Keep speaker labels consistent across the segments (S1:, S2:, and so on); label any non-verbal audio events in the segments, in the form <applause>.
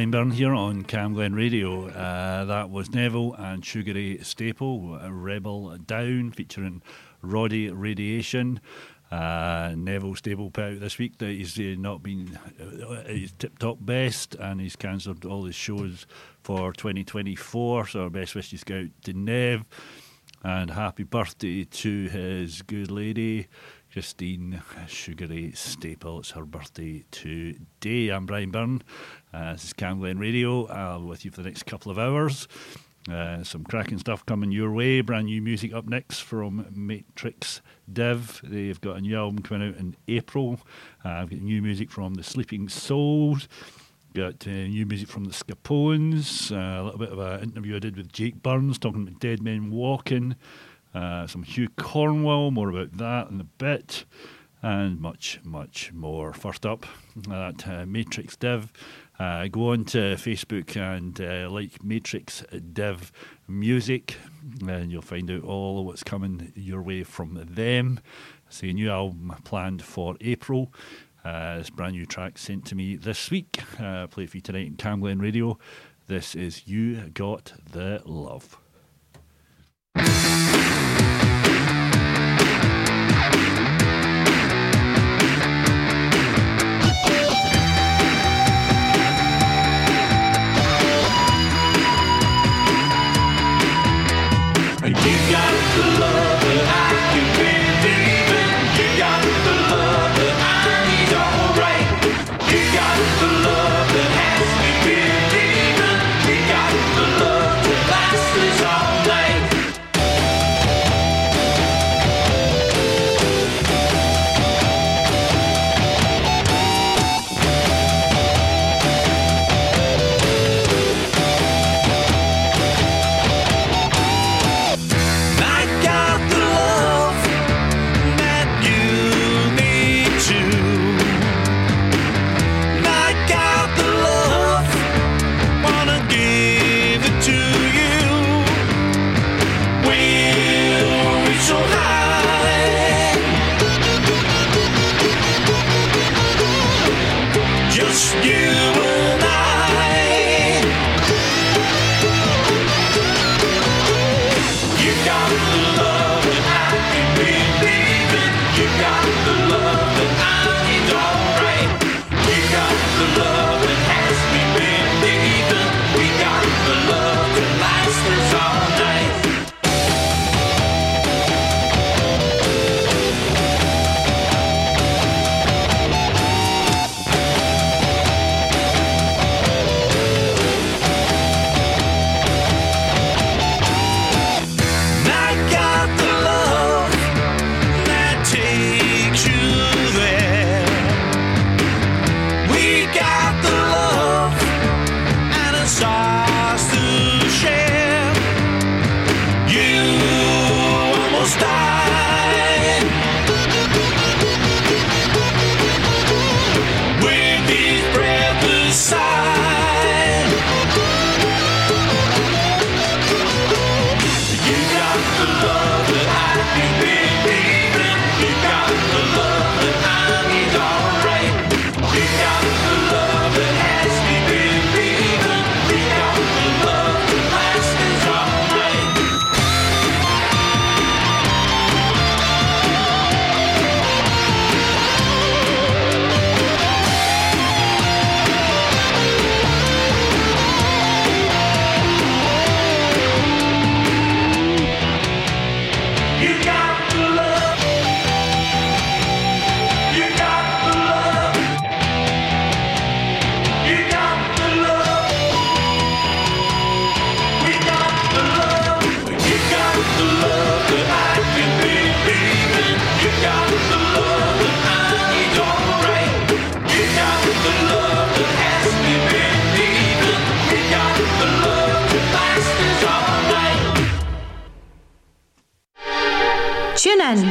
S1: Brian Byrne here on Cam Glen Radio. Uh, that was Neville and Sugary Staple, Rebel Down, featuring Roddy Radiation. Uh, Neville Staple put out this week that he's uh, not been uh, his tip top best and he's cancelled all his shows for 2024. So, our best wishes go out to Nev and happy birthday to his good lady, Christine Sugary Staple. It's her birthday today. I'm Brian Byrne. Uh, this is Cam Glen Radio. I'll be with you for the next couple of hours. Uh, some cracking stuff coming your way. Brand new music up next from Matrix Div. They've got a new album coming out in April. Uh, I've got new music from the Sleeping Souls. Got uh, new music from the Scapones, uh, a little bit of an interview I did with Jake Burns talking about Dead Men Walking, uh, some Hugh Cornwell, more about that in a bit, and much, much more. First up, that uh, Matrix Div. Uh, go on to Facebook and uh, like Matrix Div Music, and you'll find out all what's coming your way from them. See a new album planned for April. Uh, this brand new track sent to me this week. Uh, play for you tonight in Cam Glen Radio. This is You Got the Love.
S2: You got the love that I can believe in. You got the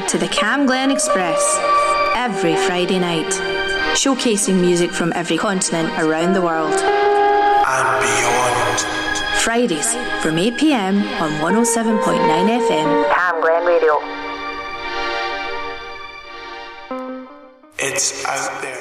S3: to the Cam Glen Express every Friday night, showcasing music from every continent around the world.
S4: and beyond.
S3: Fridays from 8 pm on 107.9 FM. Cam Glen Radio.
S4: It's out there.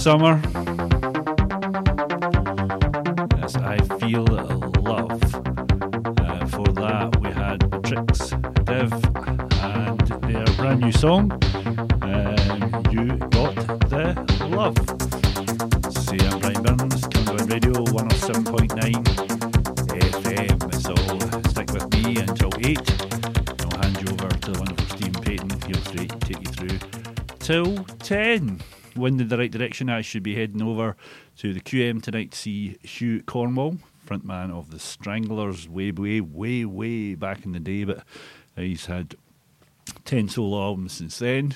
S1: Summer. Yes, I feel love. Uh, for that, we had Tricks Dev and their brand new song. Wind in the right direction. I should be heading over to the QM tonight to see Hugh Cornwell, frontman of the Stranglers, way, way, way, way back in the day. But he's had 10 solo albums since then.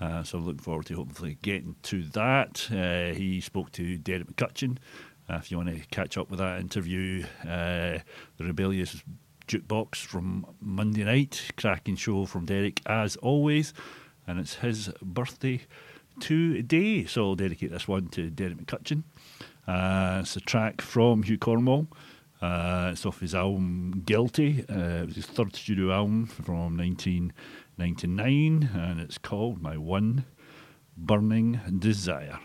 S1: Uh, so I'm looking forward to hopefully getting to that. Uh, he spoke to Derek McCutcheon. Uh, if you want to catch up with that interview, uh, the Rebellious Jukebox from Monday night, cracking show from Derek as always, and it's his birthday today. So I'll dedicate this one to Derek McCutcheon. Uh, it's a track from Hugh Cornwell. Uh, it's off his album Guilty. Uh, it was his third studio album from 1999, and it's called My One Burning Desire.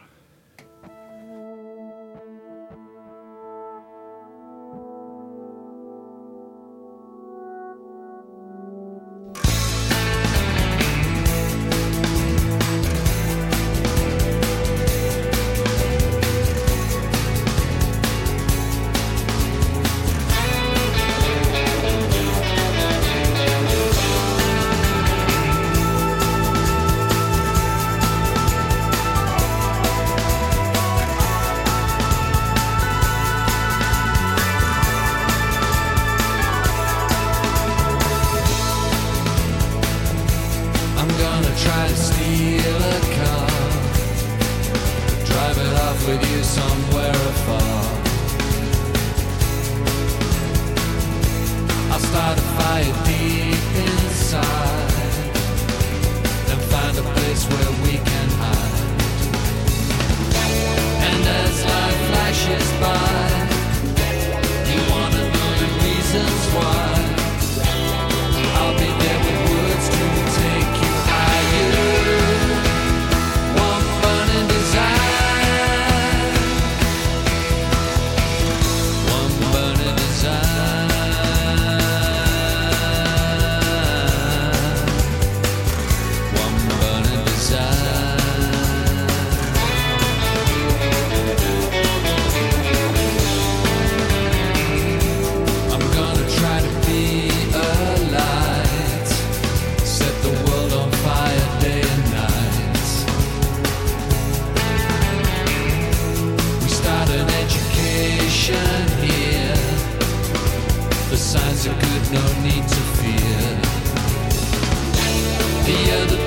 S5: desviando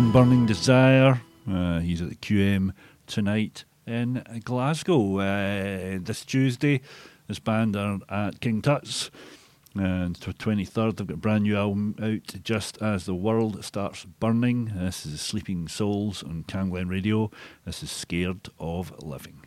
S5: One Burning Desire.
S1: Uh, he's at the QM tonight in Glasgow. Uh, this Tuesday, this band are at King Tut's. And the 23rd, they've got a brand new album out, Just As the World Starts Burning. This is Sleeping Souls on Camglen Radio. This is Scared of Living.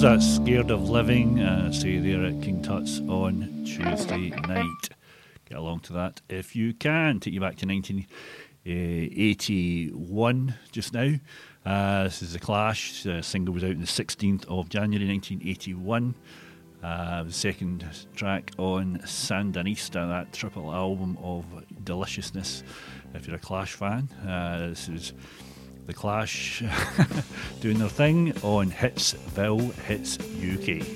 S6: That's that
S5: scared of living, uh, see there at King Tut's on Tuesday night. Get along to that if you can. Take you back to 1981 uh, just now. Uh, this is a Clash. The single was out on the 16th of January 1981. Uh, the second track on Sandinista, that triple album of deliciousness. If you're a Clash fan, uh, this is the Clash <laughs> doing their thing on Hitsville Hits UK.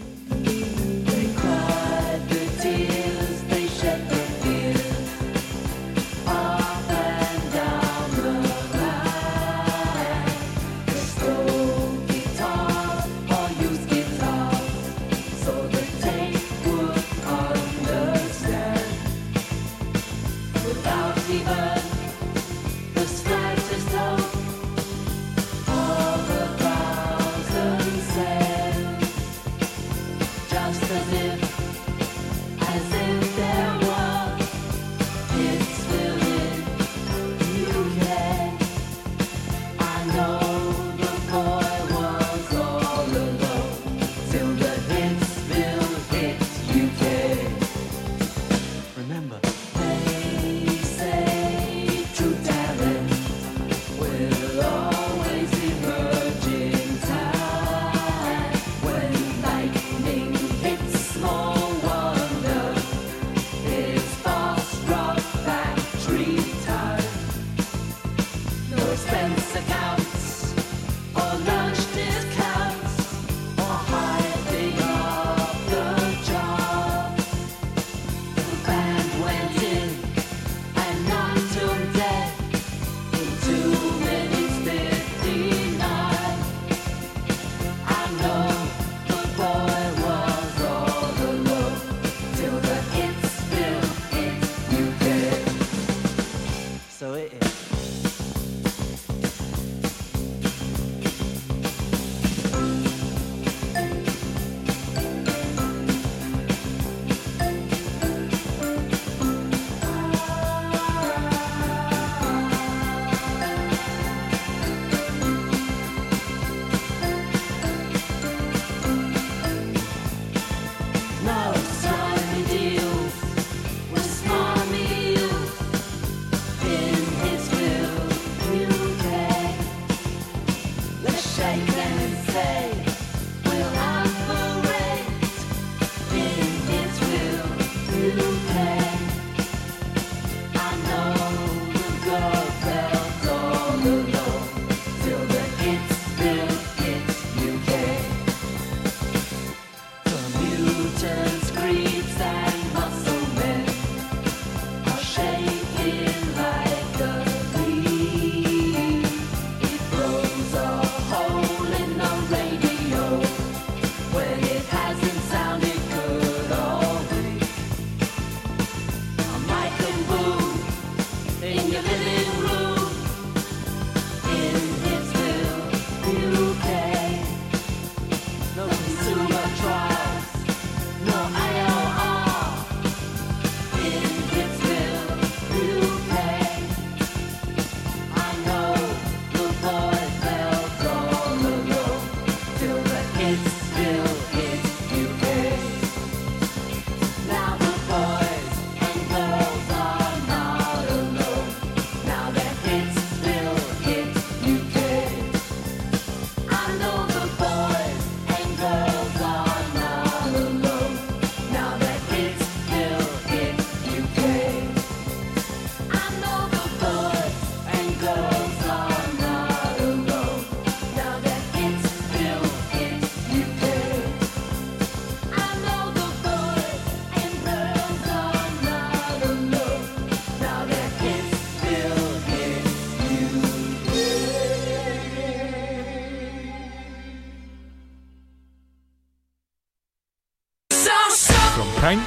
S7: Tank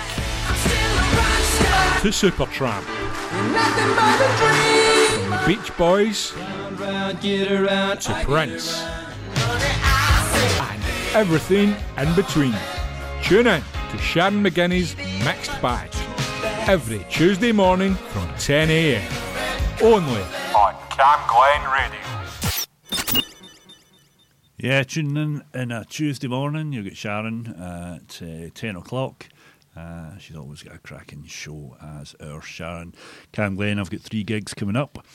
S7: to Supertramp. From Beach Boys round, around, to Prince. And everything in between. Tune in to Sharon McGinney's Mixed Bag every Tuesday morning from 10 a.m. Only on Cam Glen Radio.
S1: Yeah, tuning in on a Tuesday morning. You'll get Sharon at uh, 10 o'clock. Uh, she's always got a cracking show as our Sharon. Cam Glen, I've got three gigs coming up.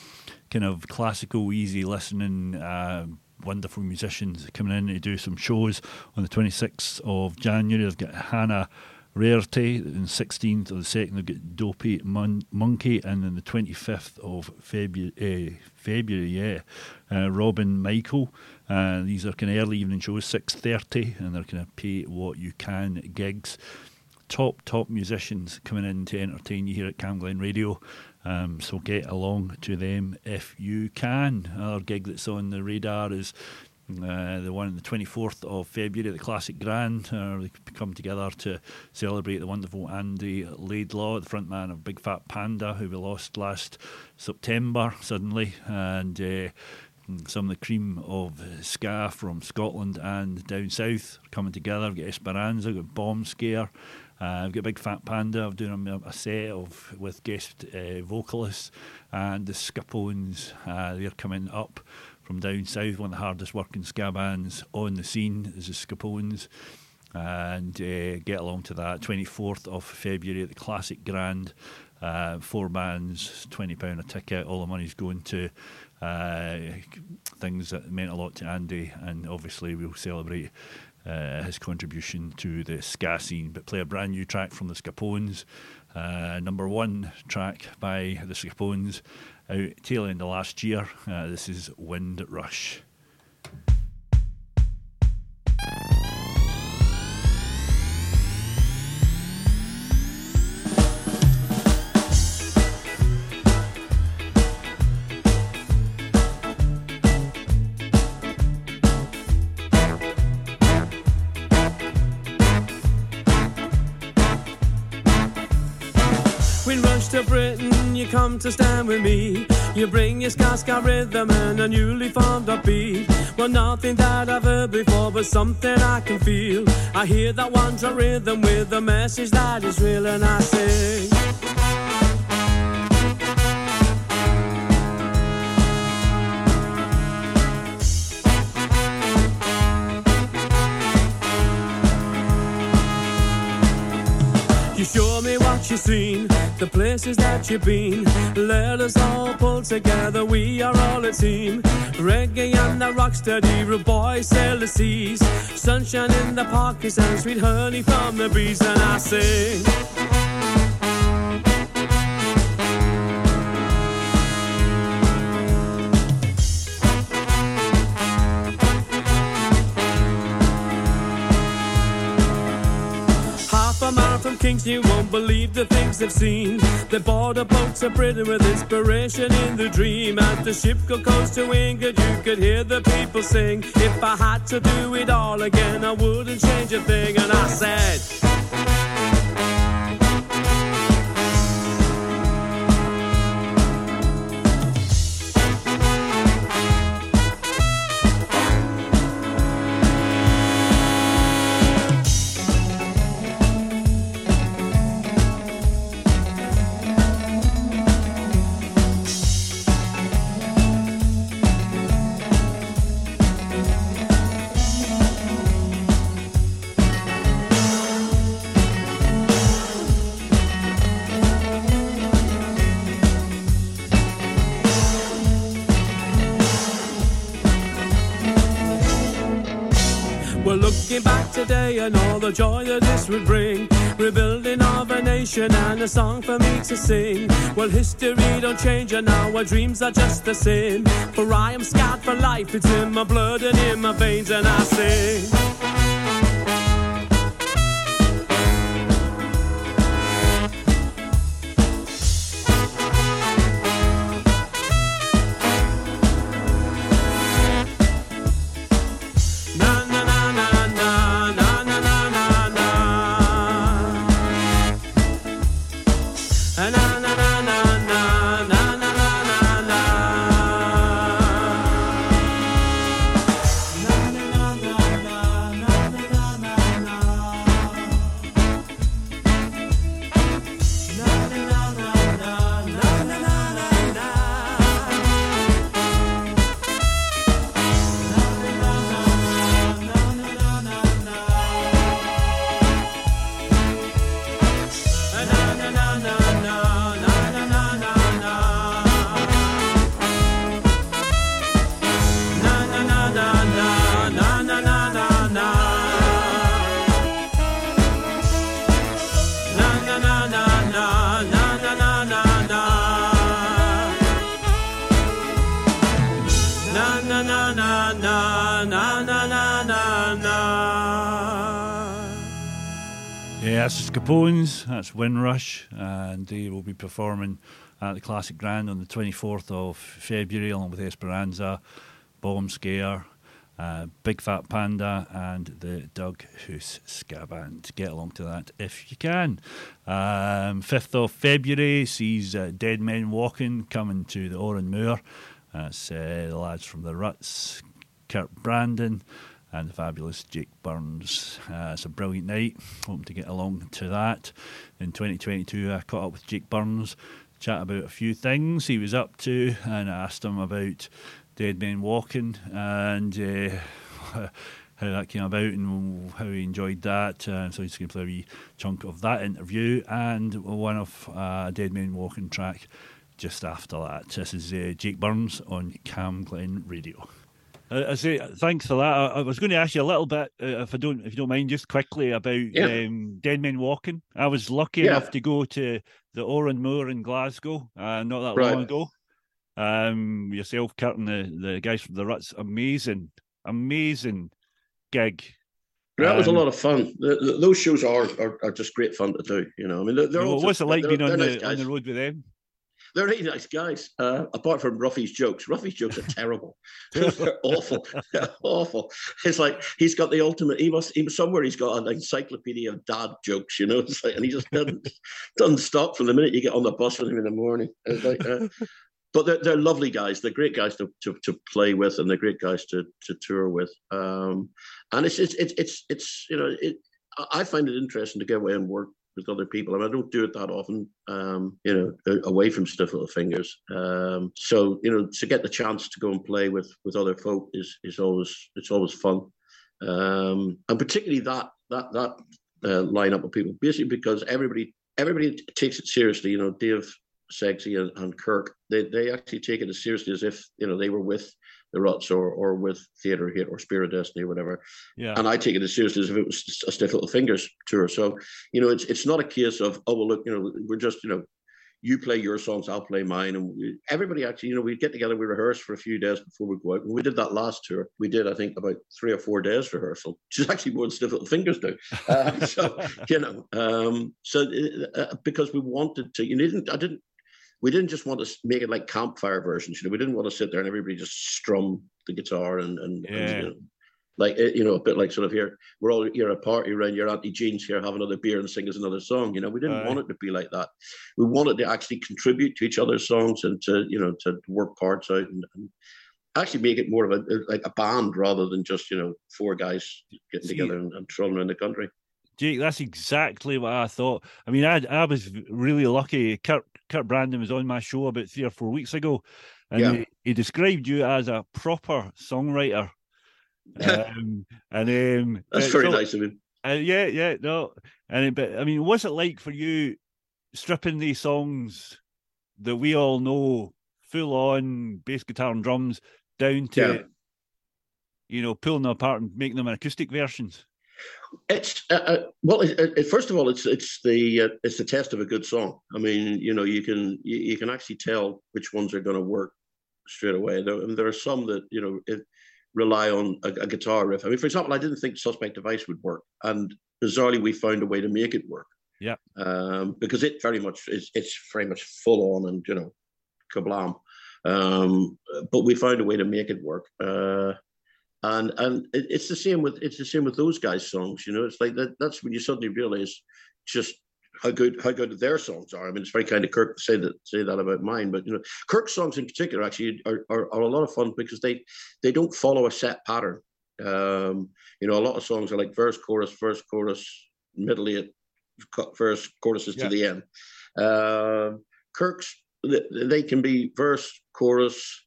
S1: Kind of classical, easy listening, uh, wonderful musicians coming in to do some shows on the 26th of January. I've got Hannah Rarity and 16th of the second. I've got Dopey Mon- Monkey, and then the 25th of February, uh, February yeah, uh, Robin Michael. Uh, these are kind of early evening shows, 6.30, and they're kind of pay what you can gigs. Top, top musicians coming in to entertain you here at Cam Glen Radio. Um, so get along to them if you can. Another gig that's on the radar is uh, the one on the 24th of February, the Classic Grand. Uh, they come together to celebrate the wonderful Andy Laidlaw, the frontman of Big Fat Panda, who we lost last September suddenly. And uh, some of the cream of ska from Scotland and down south are coming together. We've got Esperanza, we've got Bombskare. Uh, we've got a Big Fat Panda. I'm doing a, a set of with guest uh, vocalists and the Scapones. Uh, they're coming up from down south. One of the hardest working ska bands on the scene is the Scapones. And uh, get along to that. 24th of February at the Classic Grand. Uh, four bands, £20 a ticket. All the money's going to uh, things that meant a lot to Andy. And obviously, we'll celebrate uh, his contribution to the ska scene, but play a brand new track from the Scapones. Uh, number one track by the Scapones out tail end of last year. Uh, this is Wind Rush.
S8: Come to stand with me. You bring your ska ska rhythm and a newly formed upbeat. Well, nothing that I've heard before, but something I can feel. I hear that one rhythm with a message that is real, and I sing. You show me what you've seen, the places that you've been. Let us all pull together, we are all a team. Reggae and the rock steady, rude boys sail the seas. Sunshine in the pockets and sweet honey from the breeze, and I sing. Kings, you won't believe the things they've seen. They board a boat to Britain with inspiration in the dream. As the ship go coast to England, you could hear the people sing. If I had to do it all again, I wouldn't change a thing. And I said, the joy that this would bring. Rebuilding of a nation and a song for me to sing. Well, history don't change and now our dreams are just the same. For I am scarred for life, it's in my blood and in my veins, and I sing.
S1: That's Windrush, and they will be performing at the Classic Grand on the 24th of February, along with Esperanza, Bombskare, uh, Big Fat Panda, and the Doug Hoose Ska Band. Get along to that if you can. Um, 5th of February sees uh, Dead Men Walking coming to the Oran Mor. That's uh, the lads from the Ruts, Kirk Brandon and the fabulous Jake Burns. Uh, it's a brilliant night. Hoping to get along to that. In 2022, I caught up with Jake Burns, chat about a few things he was up to, and I asked him about Dead Men Walking and uh, <laughs> how that came about and how he enjoyed that. Uh, so he's going to play a wee chunk of that interview and one of uh, Dead Men Walking track just after that. This is uh, Jake Burns on Cam Glen Radio. I say thanks for that. I, I was going to ask you a little bit, uh, if I don't, if you don't mind, just quickly about
S9: Yeah.
S1: um, Dead Men Walking. I was lucky
S9: Yeah.
S1: enough to go to the Oran Mor in Glasgow uh, not that
S9: Right.
S1: long ago. Um, yourself, Kirk, and the, the guys from the Ruts, amazing, amazing gig.
S9: That was a
S1: Um,
S9: lot of fun. The, the, those shows are, are are just great fun to do. You know, I mean, they're, they're
S1: Well,
S9: also-
S1: what's it like being on the on the road with them?
S9: They're really nice guys. Uh, apart from Ruffy's jokes, Ruffy's jokes are terrible. <laughs> They're awful, They're awful. It's like he's got the ultimate. He must. He somewhere. He's got an encyclopedia of dad jokes. You know, it's like, and he just doesn't <laughs> doesn't stop from the minute you get on the bus with him in the morning. It's like, uh, <laughs> but they're, they're lovely guys. They're great guys to, to, to play with, and they're great guys to, to tour with. Um, and it's it's it's it's, it's you know it. I I find it interesting to get away and work with other people. Mean, I don't do it that often, um, you know, away from Stiff Little Fingers. Um, so, you know, to get the chance to go and play with with other folk is is always it's always fun, um, and particularly that that that uh, lineup of people, basically because everybody everybody takes it seriously. You know, Dave Segsy and, and Kirk, they they actually take it as seriously as if you know they were with the Ruts or or with Theatre Hit or Spear of Destiny or whatever.
S1: Yeah.
S9: And I take it as seriously as if it was a Stiff Little Fingers tour. So, you know, it's it's not a case of, oh, well, look, you know, we're just, you know, you play your songs, I'll play mine. And we, everybody actually, you know, we get together, we rehearse for a few days before we go out. And we did that last tour. We did, I think, about three or four days rehearsal, <laughs> which is actually more than Stiff Little Fingers do. <laughs> Uh, so, you know, um, so uh, because we wanted to, you didn't, I didn't, we didn't just want to make it like campfire versions. You know, we didn't want to sit there and everybody just strum the guitar and and, and, you know, like eh, you know, a bit like sort of here, we're all you're at a party around your auntie Jean's here, have another beer and sing us another song. You know, we didn't
S1: Aye.
S9: want it to be like that. We wanted to actually contribute to each other's songs and to you know to work parts out and, and actually make it more of a like a band rather than just you know four guys getting
S1: See-
S9: together and, and trolling around the country.
S1: Jake, that's exactly what I thought. I mean, I I was really lucky. Kirk Kirk Brandon was on my show about three or four weeks ago, and
S9: Yeah.
S1: he, he described you as a proper songwriter. <laughs> um, and um,
S9: That's
S1: uh,
S9: very
S1: so-
S9: nice of him.
S1: Uh, yeah, yeah, no, and but I mean, what's it like for you stripping these songs that we all know full on bass guitar and drums down to
S9: Yeah.
S1: you know pulling them apart and making them acoustic versions?
S9: It's uh, uh, well. It, it, first of all, it's it's the uh, it's the test of a good song. I mean, you know, you can you, you can actually tell which ones are going to work straight away. There, and there are some that you know it, rely on a, a guitar riff. I mean, for example, I didn't think Suspect Device would work, and bizarrely, we found a way to make it work.
S1: Yeah.
S9: Um, because it very much is it's very much full on and you know, kablam. Um, but we found a way to make it work. Uh, and and it, it's the same with it's the same with those guys' songs. You know, it's like that. That's when you suddenly realize just how good how good their songs are. I mean, it's very kind of Kirk to say that say that about mine, but you know, Kirk's songs in particular actually are, are, are a lot of fun because they they don't follow a set pattern. Um, you know, a lot of songs are like verse, chorus, verse, chorus, middle eight, verse, choruses
S1: Yeah.
S9: to the end. Um Kirk's th- they can be verse, chorus,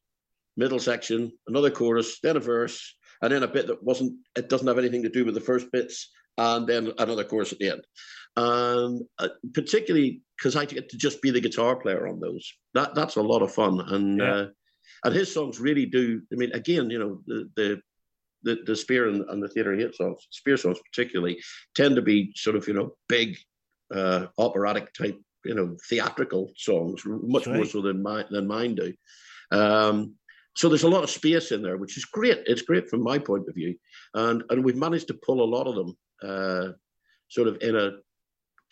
S9: middle section, another chorus, then a verse, and then a bit that wasn't it doesn't have anything to do with the first bits, and then another chorus at the end. And uh, particularly because I get to just be the guitar player on those, that that's a lot of fun. And
S1: Yeah.
S9: uh, and his songs really do. I mean, again, you know, the the the, the Spear and, and the Theatre hit songs, Spear songs particularly, tend to be sort of you know big uh, operatic type, you know, theatrical songs, much
S1: That's
S9: more so than mine than mine do. Um, so there's a lot of space in there, which is great. It's great from my point of view, and and we've managed to pull a lot of them uh, sort of in a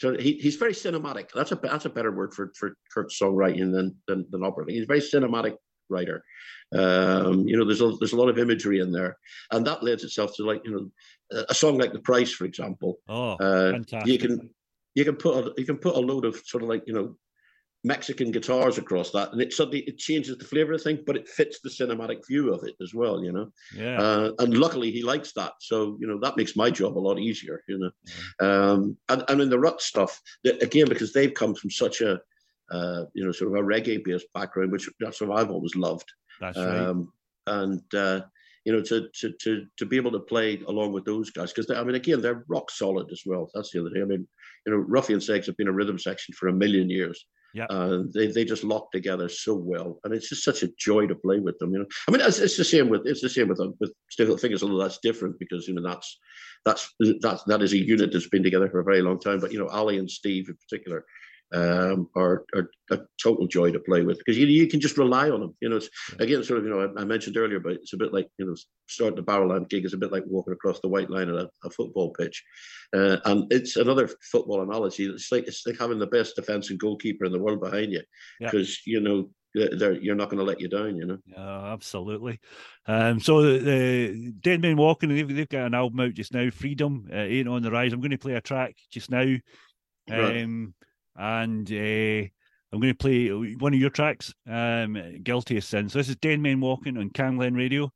S9: So he, he's very cinematic. That's a that's a better word for for Kirk's songwriting than than, than opera. He's a very cinematic writer. Um, you know, there's a, there's a lot of imagery in there, and that lends itself to like you know a- a song like The Price, for example.
S1: Oh,
S9: Uh,
S1: fantastic.
S9: you can you can put a, you can put a load of sort of like you know Mexican guitars across that, and it suddenly it changes the flavor of the thing, but it fits the cinematic view of it as well. You know.
S1: yeah.
S9: Uh, and luckily, he likes that. So you know that makes my job a lot easier. You know, um, and and in the rut stuff that, again because they've come from such a uh, you know sort of a reggae based background, which that's what I've always loved.
S1: That's right.
S9: Um, and uh, you know to to to to be able to play along with those guys because I mean again they're rock solid as well. That's the other thing. I mean you know Ruffy and Segs have been a rhythm section for a million years.
S1: Yeah.
S9: and they, they just lock together so well, and it's just such a joy to play with them. You know, I mean, it's, it's the same with it's the same with uh, with Stiff Fingers, although that's different because you know that's that's that's that is a unit that's been together for a very long time. But you know, Ali and Steve in particular um, are, are a total joy to play with because you you can just rely on them. You know, it's again sort of you know I, I mentioned earlier, but it's a bit like you know starting a Barrowland gig is a bit like walking across the white line at a, a football pitch, uh, and it's another football analogy. It's like it's like having the best defense and goalkeeper in the world behind you
S1: Yeah.
S9: because you know you're not going to let you down. You know.
S1: Yeah, absolutely. Um, so the Dead Men Walking, they've, they've got an album out just now, Freedom, uh, ain't on the rise. I'm going to play a track just now,
S9: Right.
S1: And uh, I'm going to play one of your tracks, um, Guilty as Sin. So this is Dead Men Walking on Camglen Radio,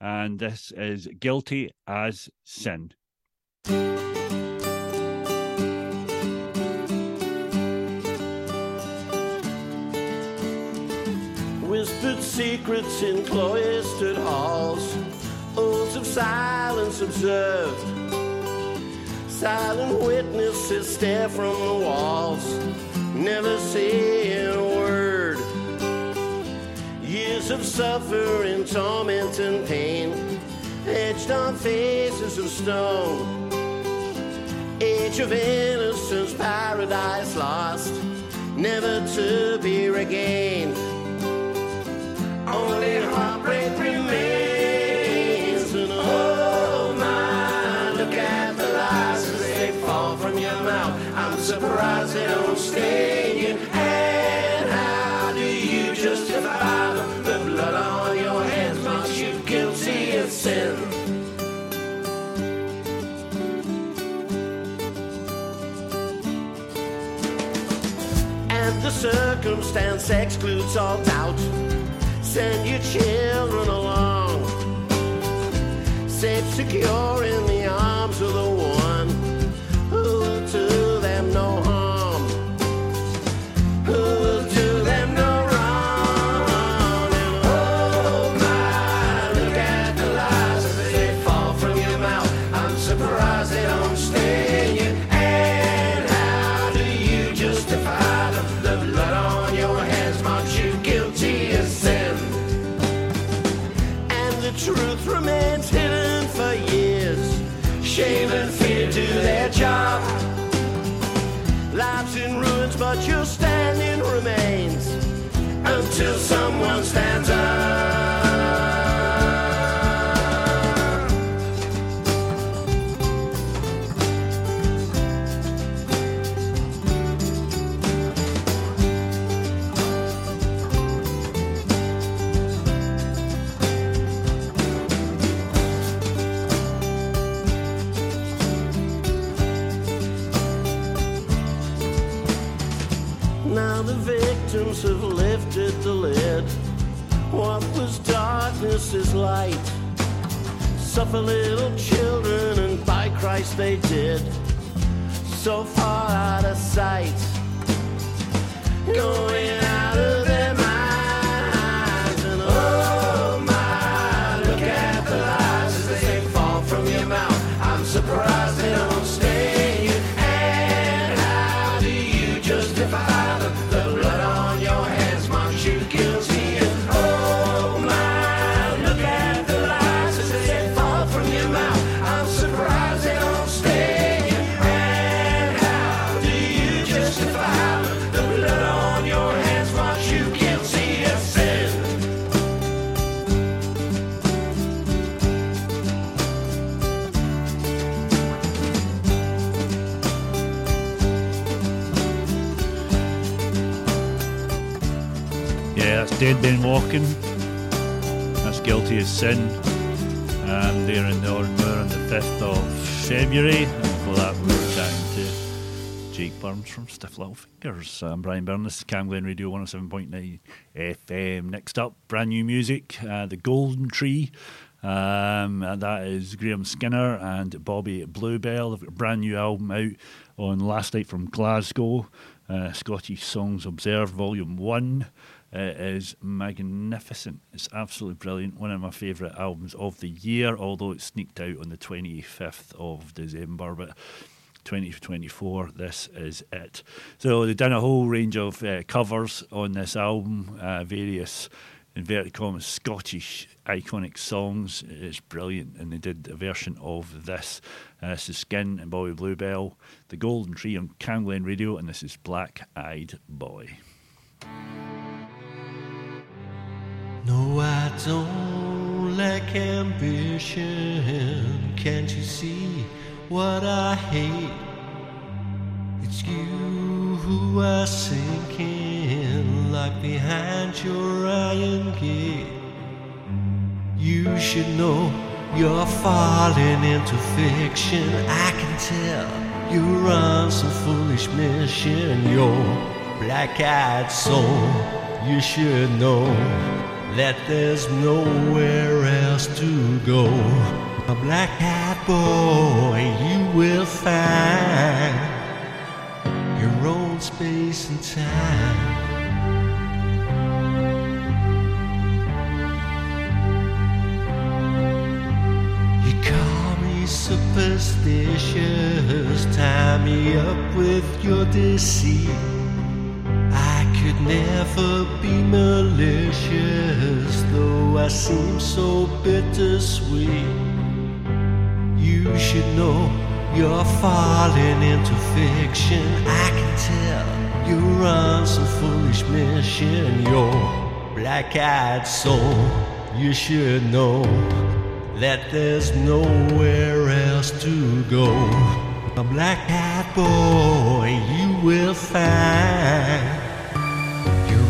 S1: and this is Guilty as Sin.
S10: Whispered secrets in cloistered halls, oaths of silence observed. Silent witnesses stare from the walls, never saying a word. Years of suffering, torment, and pain, etched on faces of stone. Age of innocence, paradise lost, never to be regained. Only heartbreak the circumstance excludes all doubt. Send your children along, safe, secure in the arms until someone stands up. Now the victims have lifted the lid. What was darkness is light. Suffer little children, and by Christ they did. So far out of sight, going out
S1: Dead Men Walking. That's Guilty as Sin. And they're in the Oran Mor on the 5th of February. And before that, we were chatting to Jake Burns from Stiff Little Fingers. I'm Brian Byrne. This is Cam Glen Radio 107.9 FM. Next up, brand new music, uh, The Golden Tree. Um, and that is Graham Skinner and Bobby Bluebell. They've got a brand new album out on Last Night from Glasgow, uh, Scottish Songs Observed, Volume 1. It is magnificent. It's absolutely brilliant. One of my favourite albums of the year, although it sneaked out on the 25th of December. But 2024, this is it. So they've done a whole range of uh, covers on this album, uh, various inverted commas Scottish iconic songs. It's brilliant, and they did a version of this. Uh, this is Skin and Bobby Bluebell, The Golden Tree on Camglen Radio, and this is Black Eyed Boy.
S11: No, I don't lack ambition. Can't you see what I hate? It's you who are sinking like behind your iron gate. You should know you're falling into fiction. I can tell you're on some foolish mission. Your black eyed soul, you should know that there's nowhere else to go. A black eyed boy, you will find your own space and time. You call me superstitious, tie me up with your deceit. Could never be malicious, though I seem so bittersweet. You should know you're falling into fiction. I can tell you're on some foolish mission. Your black eyed soul, you should know that there's nowhere else to go. A black eyed boy, you will find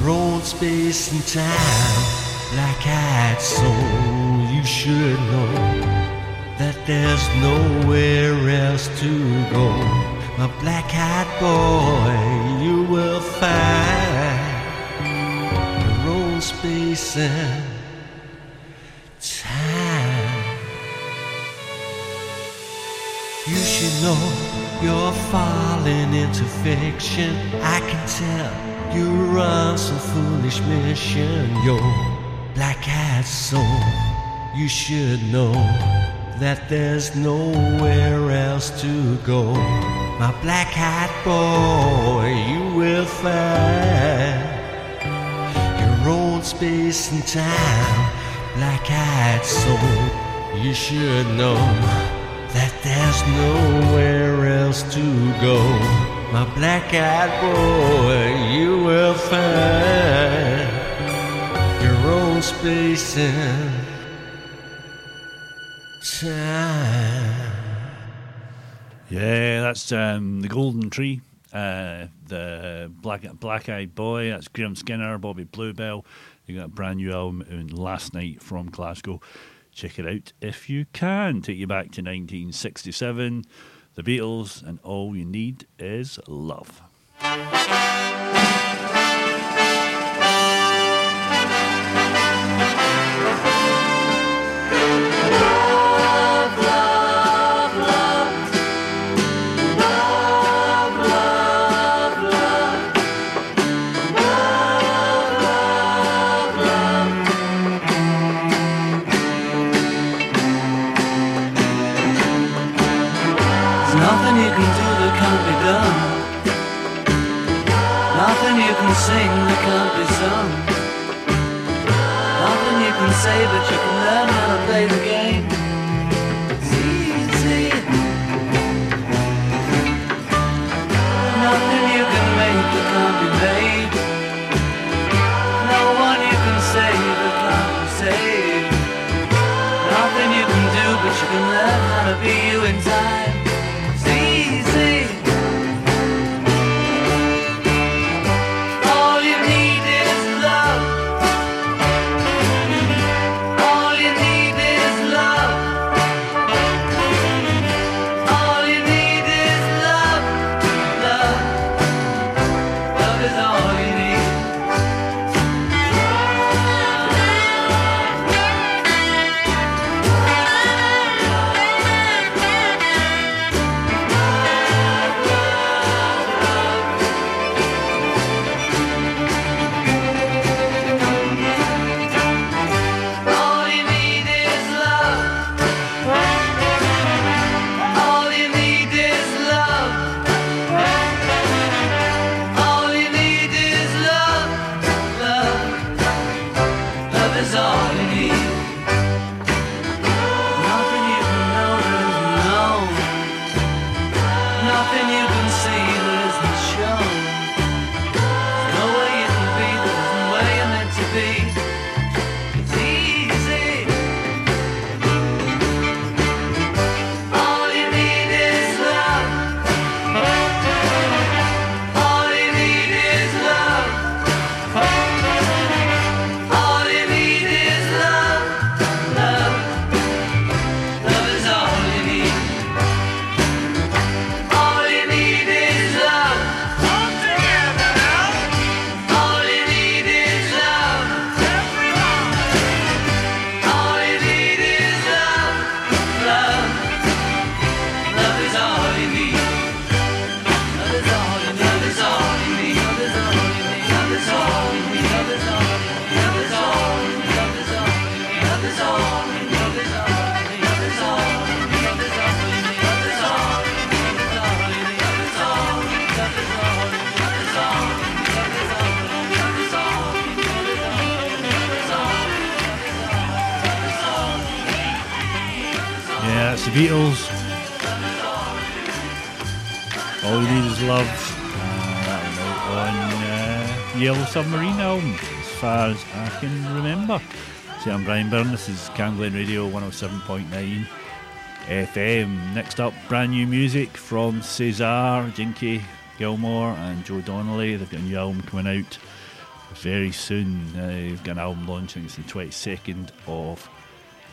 S11: own space and time. Black eyed soul, you should know that there's nowhere else to go. A black eyed boy, you will find your own space and time. You should know you're falling into fiction. I can tell you're on some foolish mission. Your black hat soul, you should know that there's nowhere else to go. My black hat boy, you will find your own space and time. Black eyed soul, you should know that there's nowhere else to go. My black eyed boy, you will find your own space and time.
S1: Yeah, that's um, the Golden Tree. Uh, the Black Black Eyed Boy. That's Graham Skinner, Bobby Bluebell. They got a brand new album last night from Glasgow. Check it out if you can. Take you back to 1967. The Beatles, and all you need is love. Submarine album, as far as I can remember. See, I'm Brian Byrne. This is Camglen Radio 107.9 FM. Next up, brand new music from Cesar, Jinky Gilmore, and Joe Donnelly. They've got a new album coming out very soon. Uh, they've got an album launching. It's the 22nd of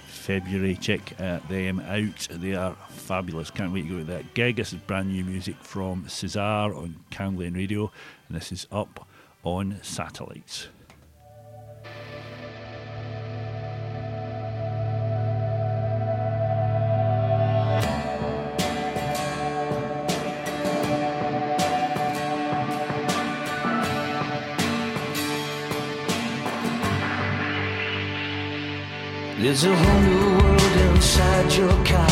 S1: February. Check uh, them out. They are fabulous. Can't wait to go to that gig. This is brand new music from Cesar on Camglen Radio, and this is up on satellites.
S5: There's a whole new world inside your car.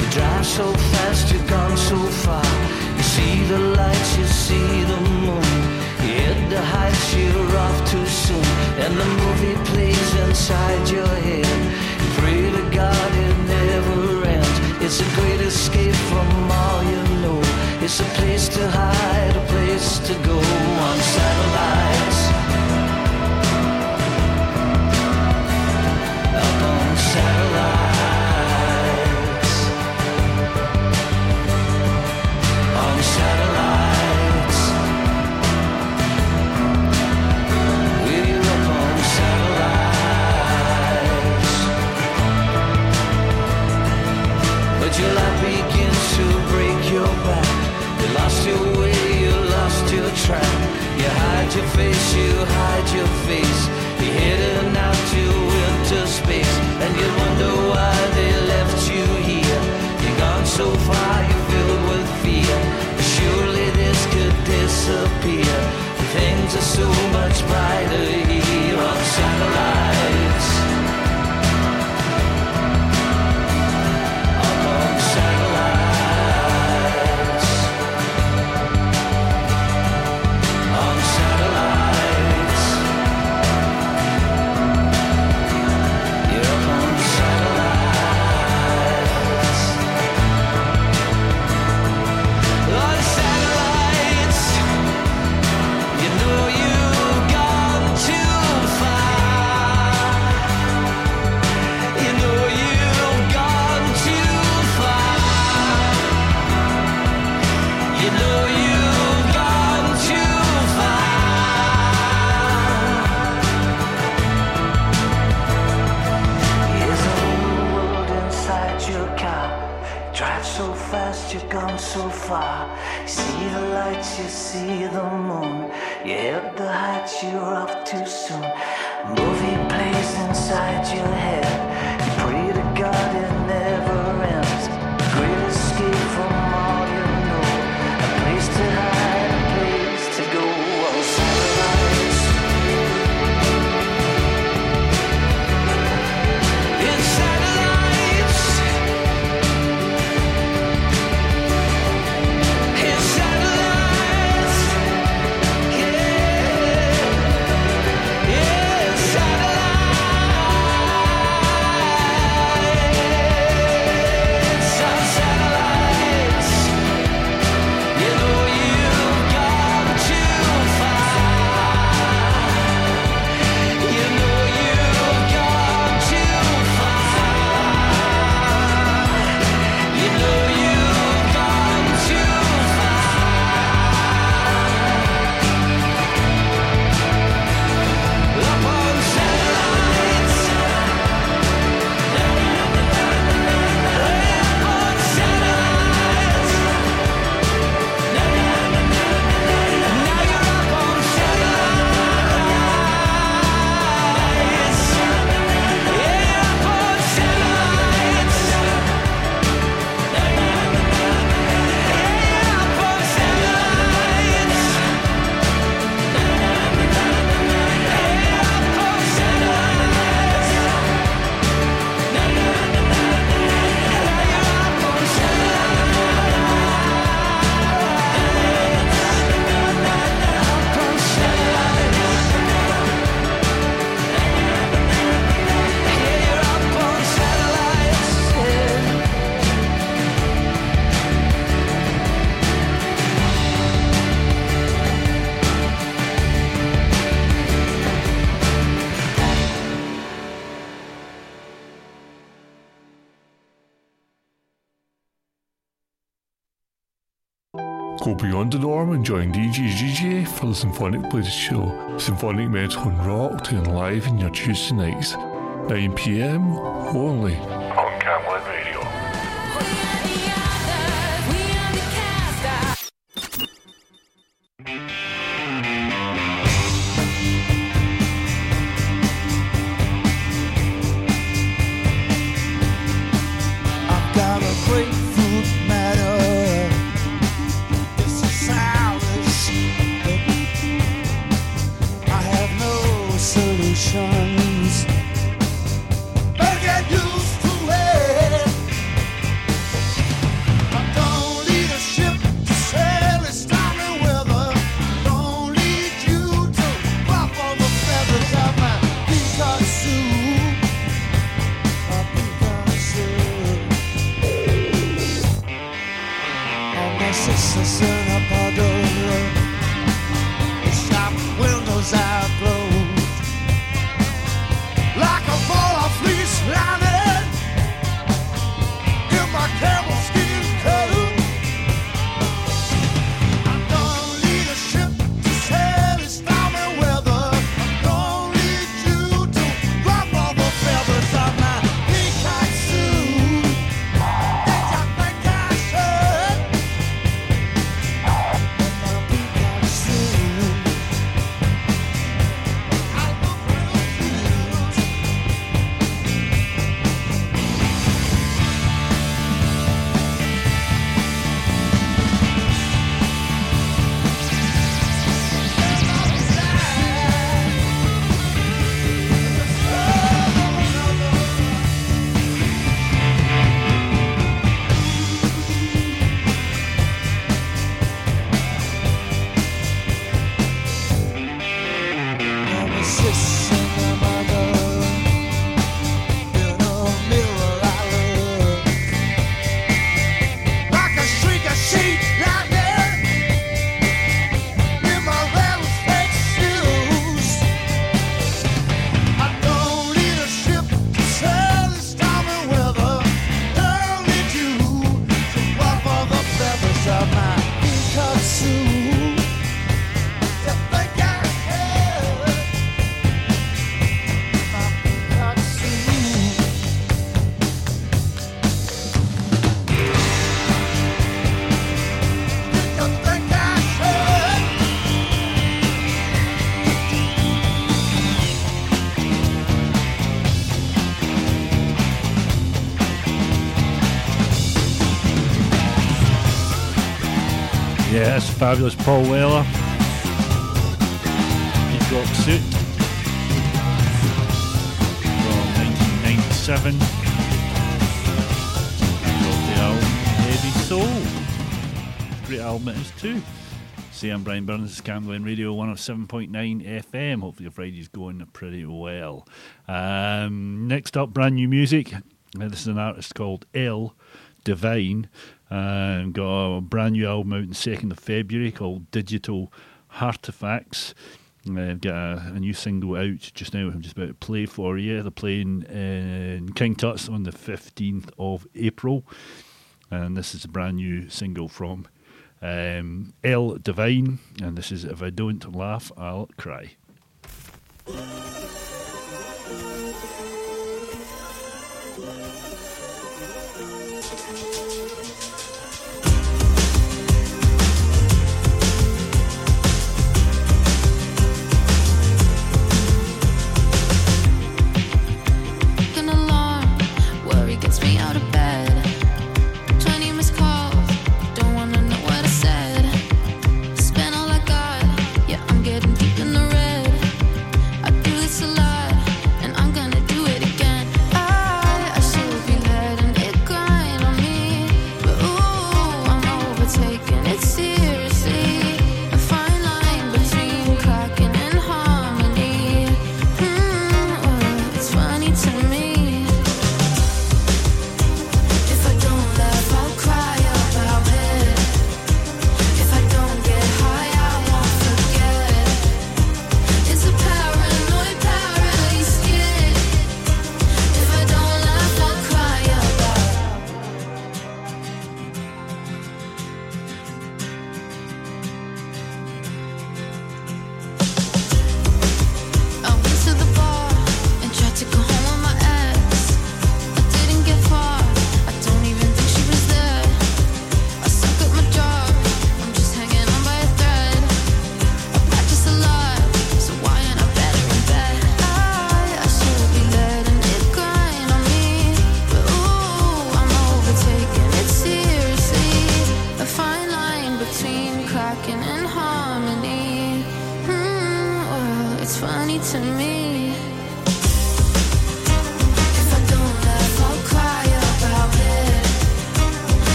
S5: You drive so fast, you've gone so far. You see the lights, you see the moon. Hit the heights, you're off too soon. And the movie plays inside your head. Pray to God it never ends. It's a great escape from all you know. It's a place to hide, a place to go face. You're heading out to winter space, and you wonder why they left you here. You're gone so far, you're filled with fear. Surely this could disappear. Things are so much brighter far. See the lights, you see the moon. You hit the heights, you're off too soon. Movie plays inside your head. You pray to God it never ends. Great escape from
S12: and join DJ GJ for the Symphonic Blues Show. Symphonic metal and rock to enliven your Tuesday nights. 9 pm only on Camglen Radio.
S1: Fabulous Paul Weller. Peacock Suit from 1997. Off the album Heavy Soul. Great album it is too. See, I'm Brian Burns, Camglen Radio 107.9 FM. Hopefully your Friday's going pretty well. Um, next up, brand new music. This is an artist called L Divine. Uh, got a brand new album out on 2nd of February called Digital Artifacts. Uh, I've got a, a new single out just now. I'm just about to play for you. They're playing in King Tut's on the 15th of April. And this is a brand new single from um, L Divine. And this is If I Don't Laugh, I'll Cry.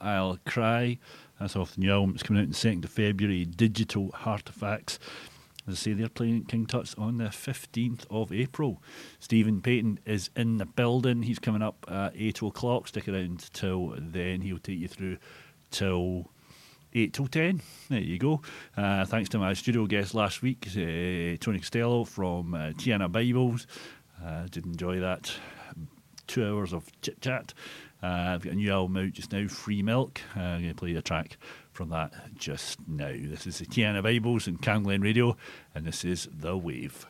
S13: I'll Cry.
S1: That's off the new album. It's coming out on the 2nd of February. Digital Artifacts. As I say, they're playing King Tut's on the 15th of April. Stephen Payton is in the building. He's coming up at 8 o'clock. Stick around till then. He'll take you through till 8 till 10. There you go. Uh, thanks to my studio guest last week, uh, Tony Costello from uh, Tijuana Bibles. Uh, did enjoy that. Two hours of chit chat. Uh, I've got a new album out just now, Free Milk. Uh, I'm going to play a track from that just now. This is the Tijuana Bibles and Camglen Radio, and this is The Wave.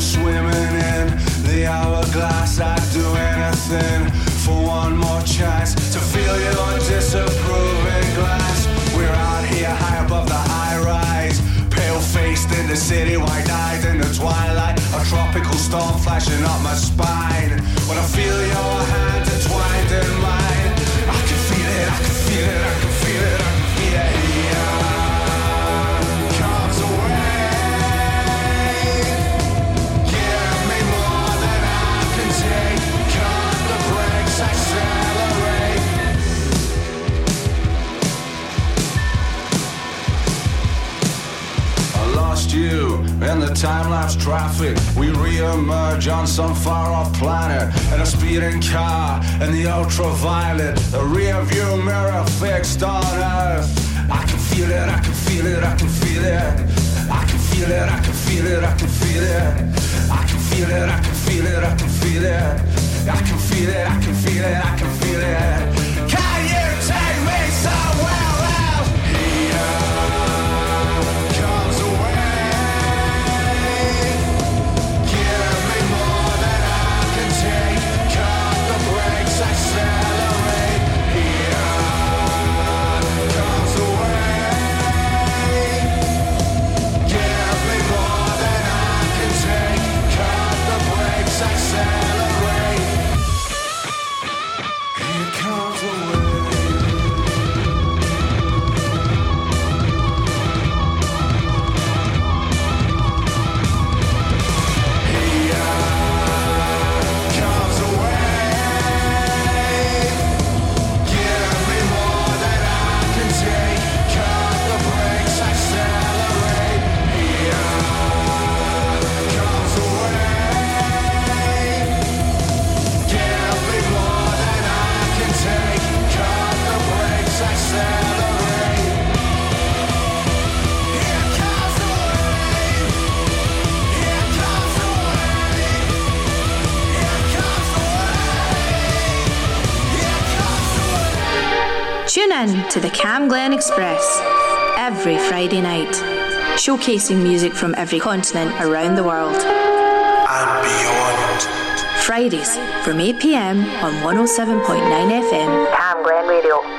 S14: Swimming in the hourglass. I'd do anything for one more chance to feel your disapproving glance. We're out here high above the high rise, pale faced in the city, wide eyed in the twilight. A tropical storm flashing up my spine. When I feel your hand entwined in mine, I can feel it, I can feel it, I can feel it, You in the time lapse traffic. We re-emerge on some far off planet in a speeding car in the ultraviolet. The rear view mirror fixed on Earth. I can feel it, I can feel it, I can feel it. I can feel it, I can feel it, I can feel it. I can feel it, I can feel it, I can feel it. I can feel it, I can feel it, I can feel it. Can you take me somewhere
S3: to the Cam Glen Express every Friday night, showcasing music from every continent around the world.
S4: And beyond.
S3: Fridays from 8 pm on 107.9 FM. Cam Glen Radio.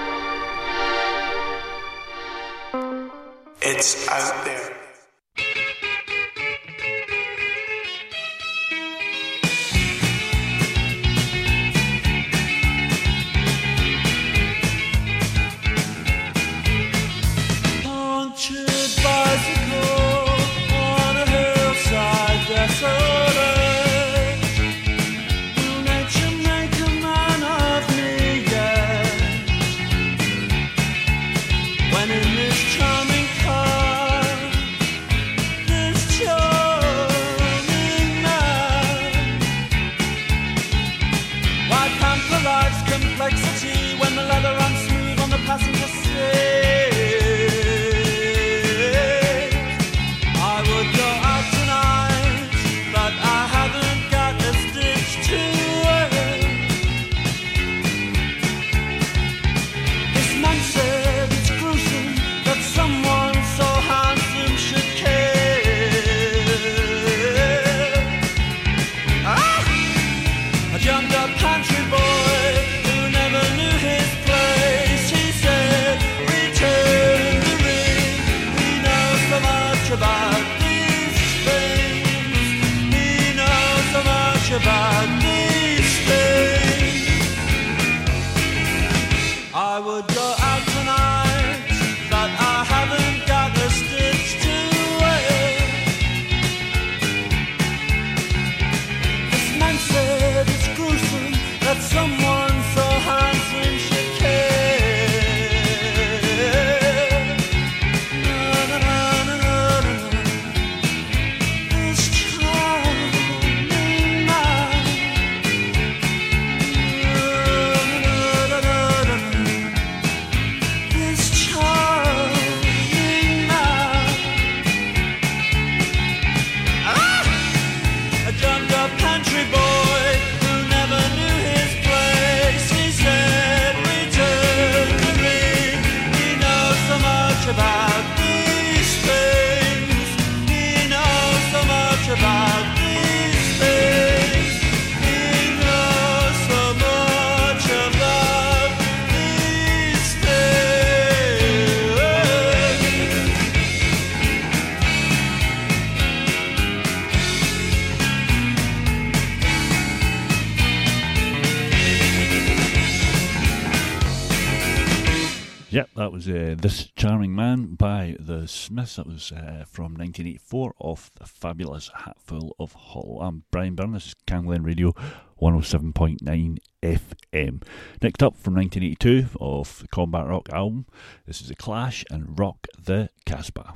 S15: Was uh, This Charming Man by The Smiths. That was uh, from 1984 off the fabulous Hatful of Hollow. I'm Brian is Camglen Radio 107.9 FM. Next up from 1982 off the Combat Rock album, this is The Clash and Rock the Casbah.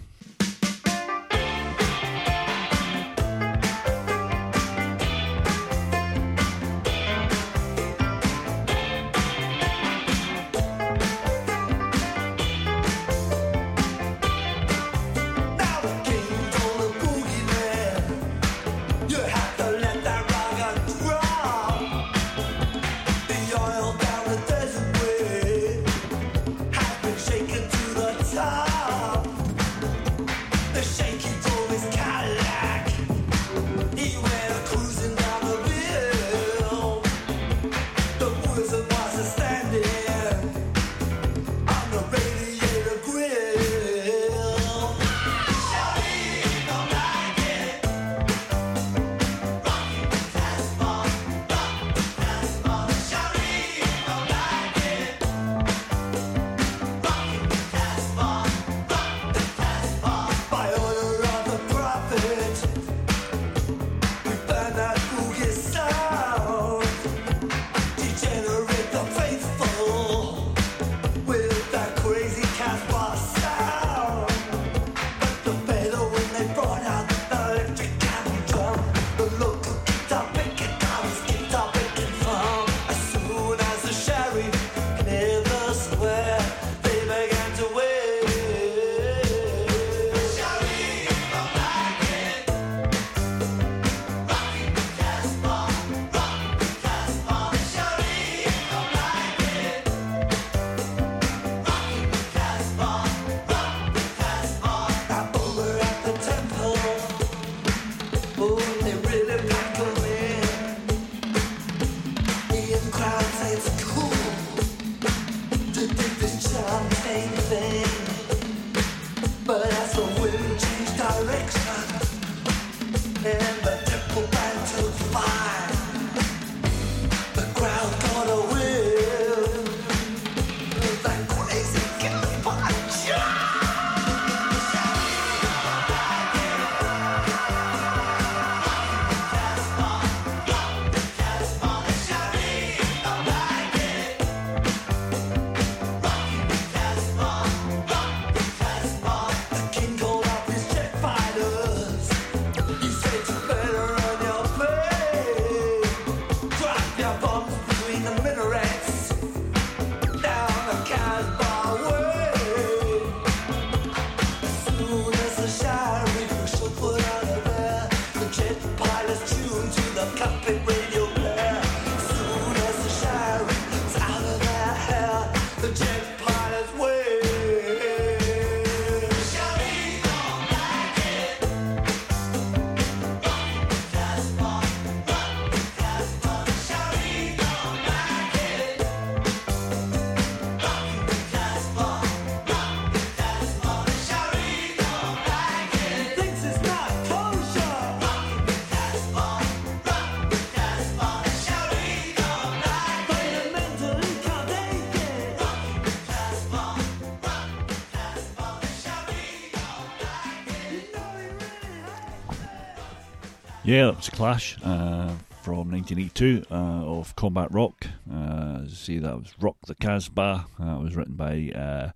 S1: Yeah, that was a
S15: Clash uh, from 1982 uh, of Combat Rock. Uh, say, that was Rock the Casbah. That was written by uh,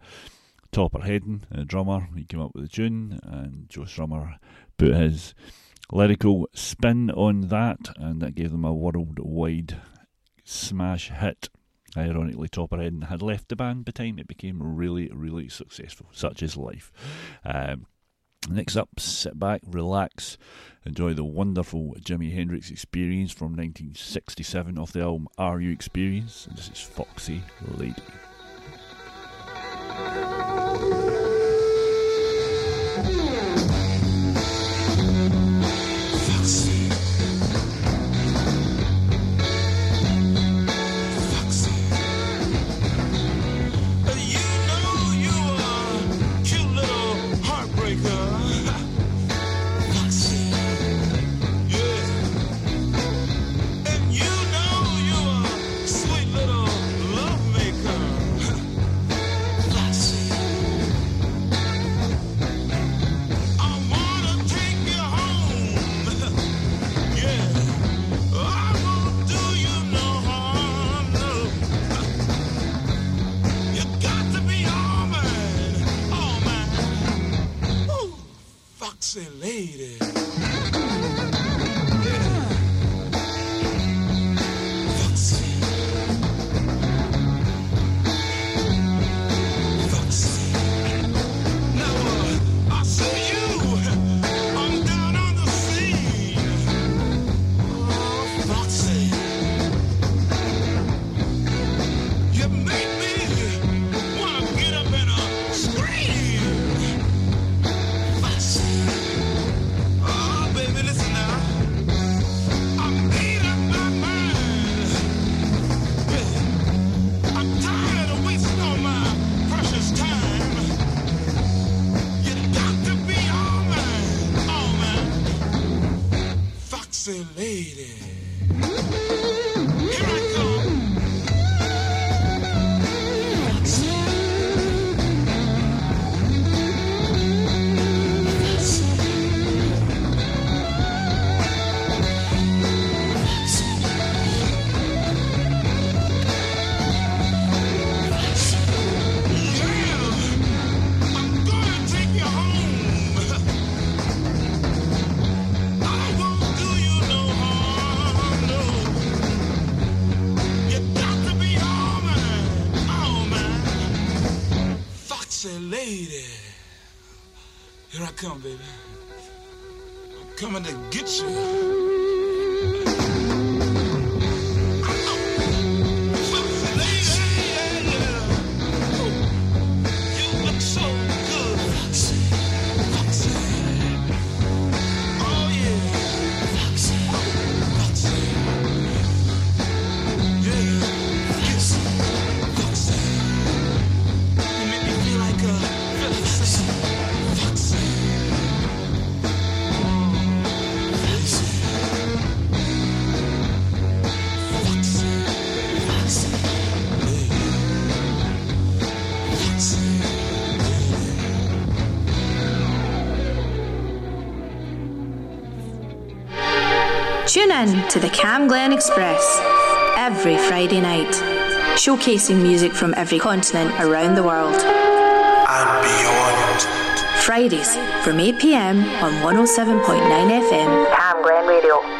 S15: Topper Headon, a drummer. He came up with the tune, and Joe Strummer put his lyrical spin on that, and that gave them a worldwide smash hit. Ironically, Topper Headon had left the band by the time it became really, really successful. Such is life. Um, Next up, sit back, relax, enjoy the wonderful Jimi Hendrix experience from 1967 off the album Are You Experience? And this is Foxy Lady.
S3: In to the Cam Glen Express every Friday night, showcasing music from every continent around the world.
S4: And beyond.
S3: Fridays from 8 pm on 107.9 FM. Cam Glen Radio.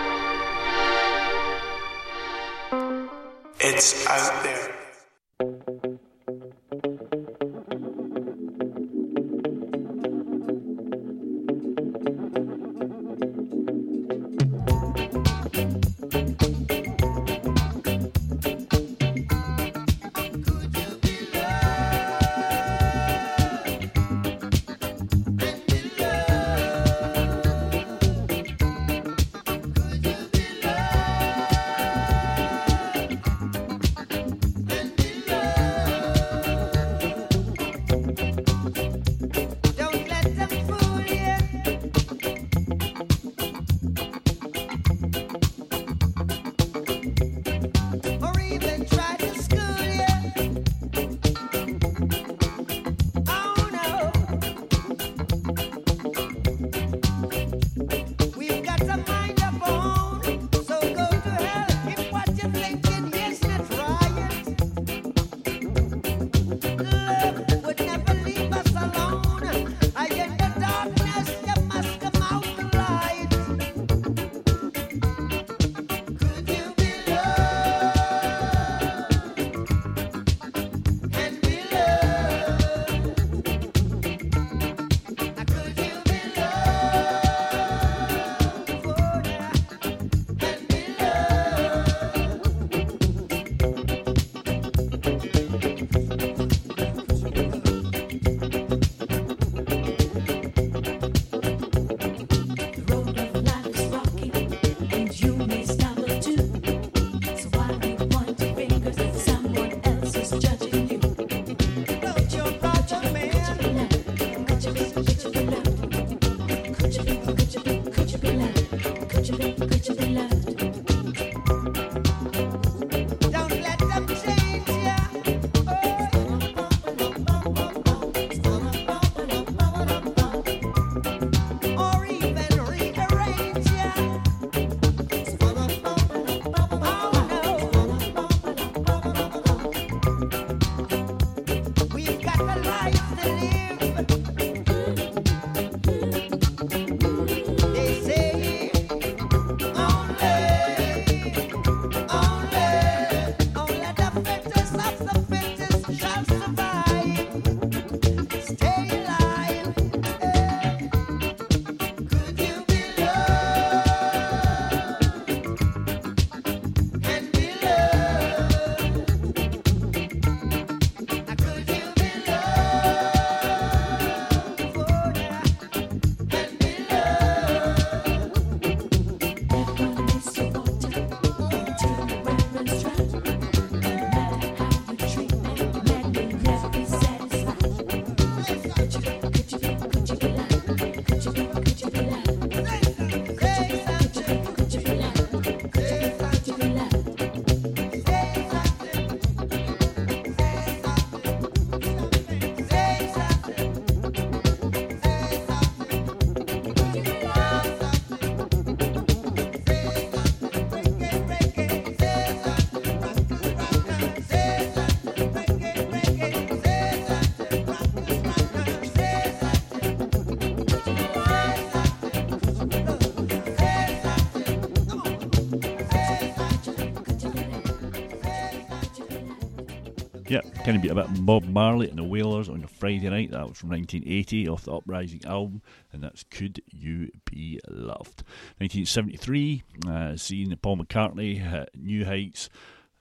S1: Kind of beat about Bob Marley and the Wailers on a Friday night. That was from 1980 off the Uprising album, and that's Could You Be Loved? 1973, uh, seeing Paul McCartney hit new heights,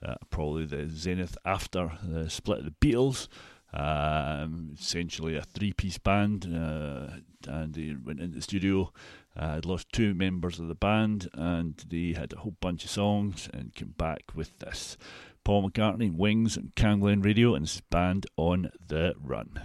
S1: uh, probably the zenith after the split of the Beatles. Um, essentially a three piece band, uh, and they went into the studio. Uh, had lost two members of the band, and they had a whole bunch of songs and came back with this. Paul McCartney, Wings, and Camglen Radio, and band on the run.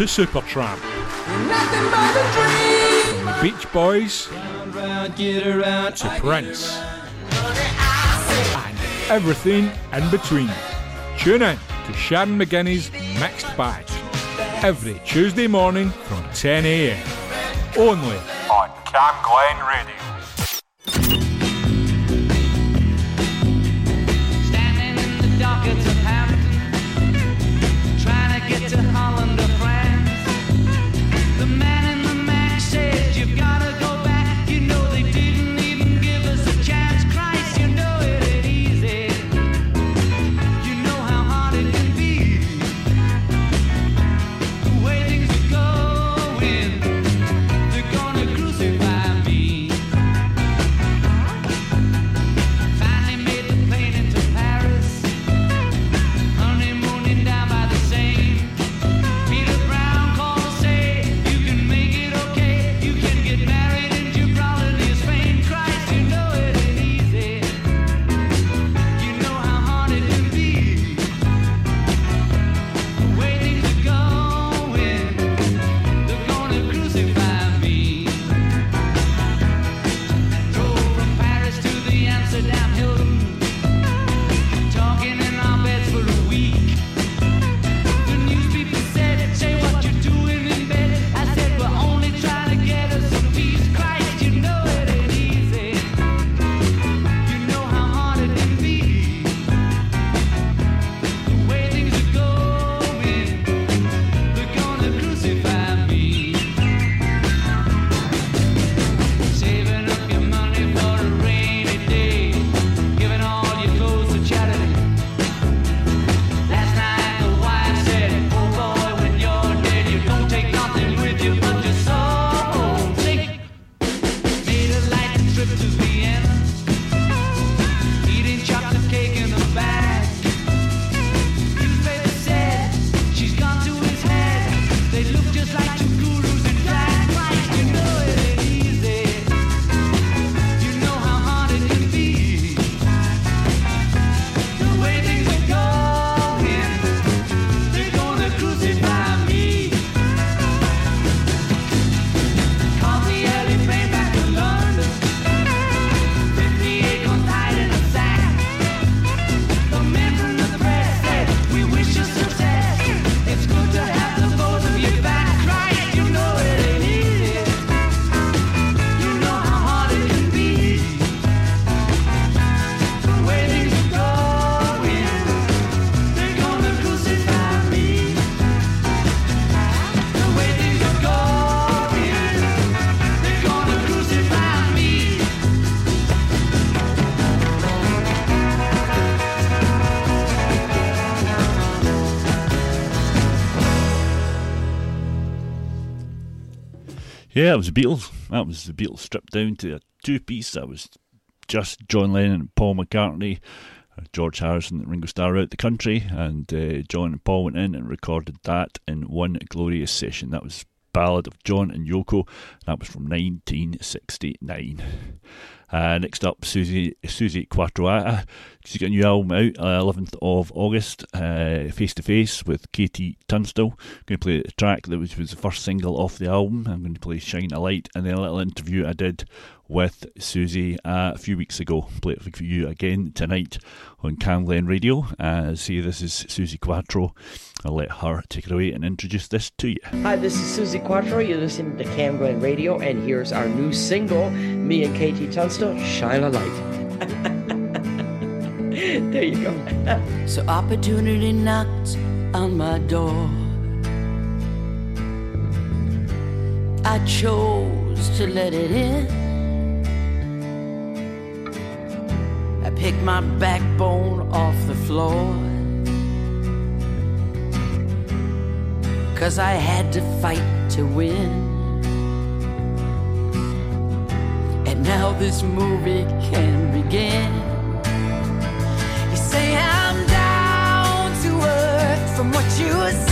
S5: To Supertramp. From the Beach Boys to Prince. And everything in between. Tune in to Sharon McGinney's Mixed Bag every Tuesday morning from 10 a.m. Only
S1: Yeah, it was the Beatles. That was the Beatles stripped down to a two piece. That was just John Lennon and Paul McCartney, uh, George Harrison and Ringo Starr out the country, and uh, John and Paul went in and recorded that in one glorious session. That was Ballad of John and Yoko. That was from 1969. Uh, next up, Suzi Suzi Quattroata. She's got a new album out, uh, 11th of August, face to face with KT Tunstall. going to play a track that was, was the first single off the album. I'm going to play Shine a Light, and then a little interview I did with Suzi uh, a few weeks ago. Play it for you again tonight on Cam Glen Radio. Uh, see, this is Suzi Quatro. I'll let her take it away and introduce this to you.
S16: Hi, this is Suzi Quatro. You're listening to Cam Glen Radio, and here's our new single, me and KT Tunstall, Shine a Light. <laughs> <laughs> there you go. <laughs>
S17: So opportunity knocked on my door. I chose to let it in. I picked my backbone off the floor. Cause I had to fight to win. And now this movie can begin. Say I'm down to earth from what you see.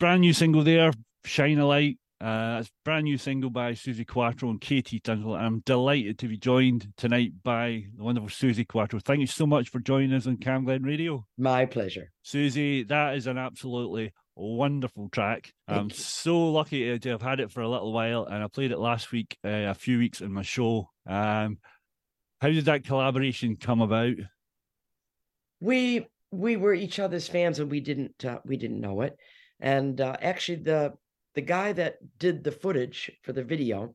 S1: Brand new single there, Shine a Light. Uh, it's brand new single by Suzi Quatro and KT Tunstall. I'm delighted to be joined tonight by the wonderful Suzi Quatro. Thank you so much for joining us on Cam Glen Radio.
S16: My pleasure.
S1: Suzi, that is an absolutely wonderful track. I'm so lucky to- to have had it for a little while, and I played it last week, uh, a few weeks in my show. Um, how did that collaboration come about?
S16: we we were each other's fans and we didn't uh, we didn't know it and uh, actually the the guy that did the footage for the video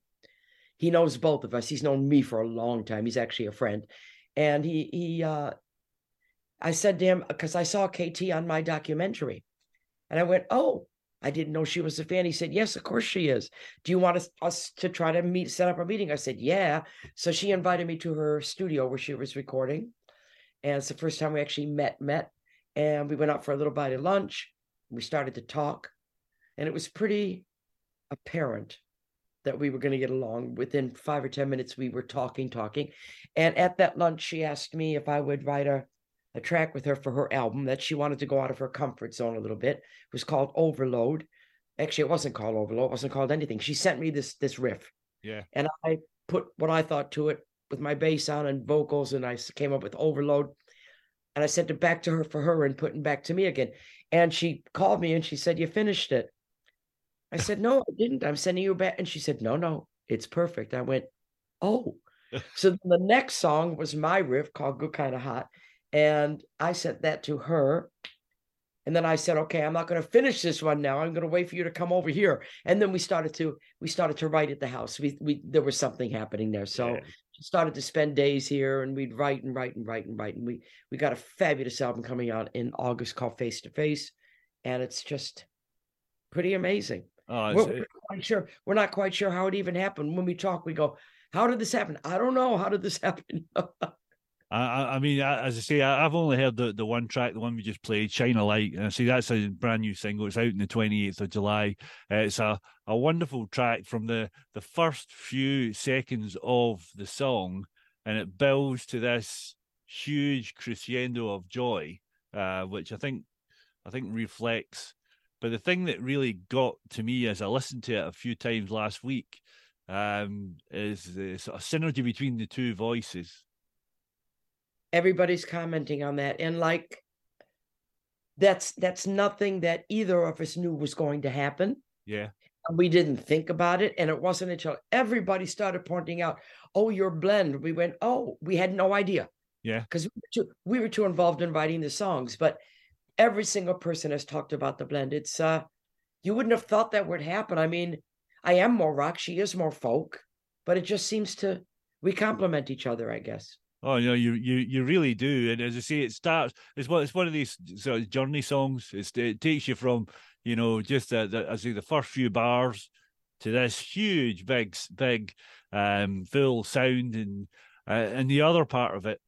S16: he knows both of us. He's known me for a long time. He's actually a friend. And he he uh i said to him because i saw kt on my documentary. And i went oh i didn't know she was a fan. He said yes of course she is. Do you want us, us to try to meet set up a meeting? I said yeah. So she invited me to her studio where she was recording. And it's the first time we actually met met. And we went out for a little bite of lunch we started to talk and it was pretty apparent that we were going to get along. Within five or ten minutes we were talking talking. And at that lunch she asked me if i would write a, a track with her for her album that she wanted to go out of her comfort zone a little bit. It was called overload. Actually it wasn't called overload. It wasn't called anything. She sent me this this riff.
S1: Yeah.
S16: and I put what I thought to it with my bass on and vocals, and I came up with overload. And I sent it back to her for her and putting back to me again. And she called me and she said, "You finished it." I said, "No, I didn't. I'm sending you back." And she said, "No, no, it's perfect." I went, "Oh." <laughs> so the next song was my riff called "Good Kind of Hot," and I sent that to her. And then I said, okay, I'm not going to finish this one now. I'm going to wait for you to come over here. And then we started to we started to write at the house. We we there was something happening there. So started to spend days here and we'd write and write and write and write. And we we got a fabulous album coming out in August called Face to Face. And it's just pretty amazing.
S1: Oh,
S16: we're, we're not quite sure. We're not quite sure how it even happened. When we talk, we go, How did this happen? I don't know. How did this <laughs> happen?
S1: I, I mean, I- as I say, I, I've only heard the, the one track, the one we just played, "Shine a Light," and I see that's a brand new single. It's out on the twenty eighth of July. Uh, it's a, a wonderful track from the the first few seconds of the song, and it builds to this huge crescendo of joy, uh, which I think I think reflects. But the thing that really got to me as I listened to it a few times last week um, is the sort of synergy between the two voices.
S16: Everybody's commenting on that. And like that's that's nothing that either of us knew was going to happen.
S1: Yeah.
S16: and we didn't think about it. And it wasn't until everybody started pointing out oh your blend. We went oh we had no idea.
S1: Yeah.
S16: because we, were too- we were too involved in writing the songs. But every single person has talked about the blend. It's uh you wouldn't have thought that would happen. I mean i am more rock. She is more folk. But it just seems to we complement each other i guess
S1: Oh, you know, you you you really do, and as I say, it starts. It's one. It's one of these sort of journey songs. It's, it takes you from you know just the, the I say the first few bars to this huge, big, big, um, full sound, and uh, and the other part of it.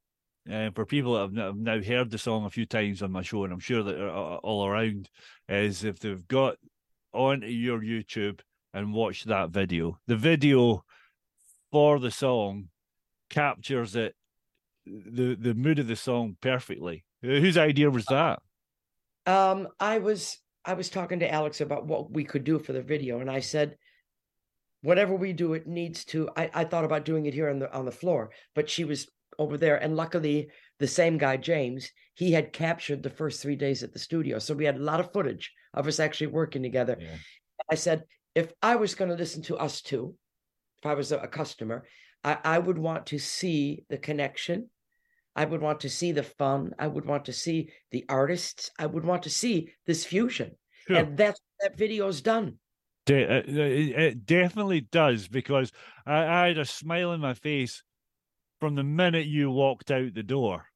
S1: Uh, for people that have have now heard the song a few times on my show, and I'm sure that are all around, is if they've got onto your YouTube and watched that video. The video for the song captures it, the the mood of the song perfectly. Whose idea was that?
S16: Um, I was I was talking to Alex about what we could do for the video, and I said, whatever we do, it needs to. I, I thought about doing it here on the on the floor, but she was over there, and luckily the same guy James he had captured the first three days at the studio, so we had a lot of footage of us actually working together. I said, if I was going to listen to us two, if I was a, a customer, I, I would want to see the connection. I would want to see the fun. I would want to see the artists. I would want to see this fusion.
S1: Sure.
S16: And that's what that video's done.
S1: De- uh, uh, it, it definitely does because I, I had a smile on my face from the minute you walked out the door. <laughs>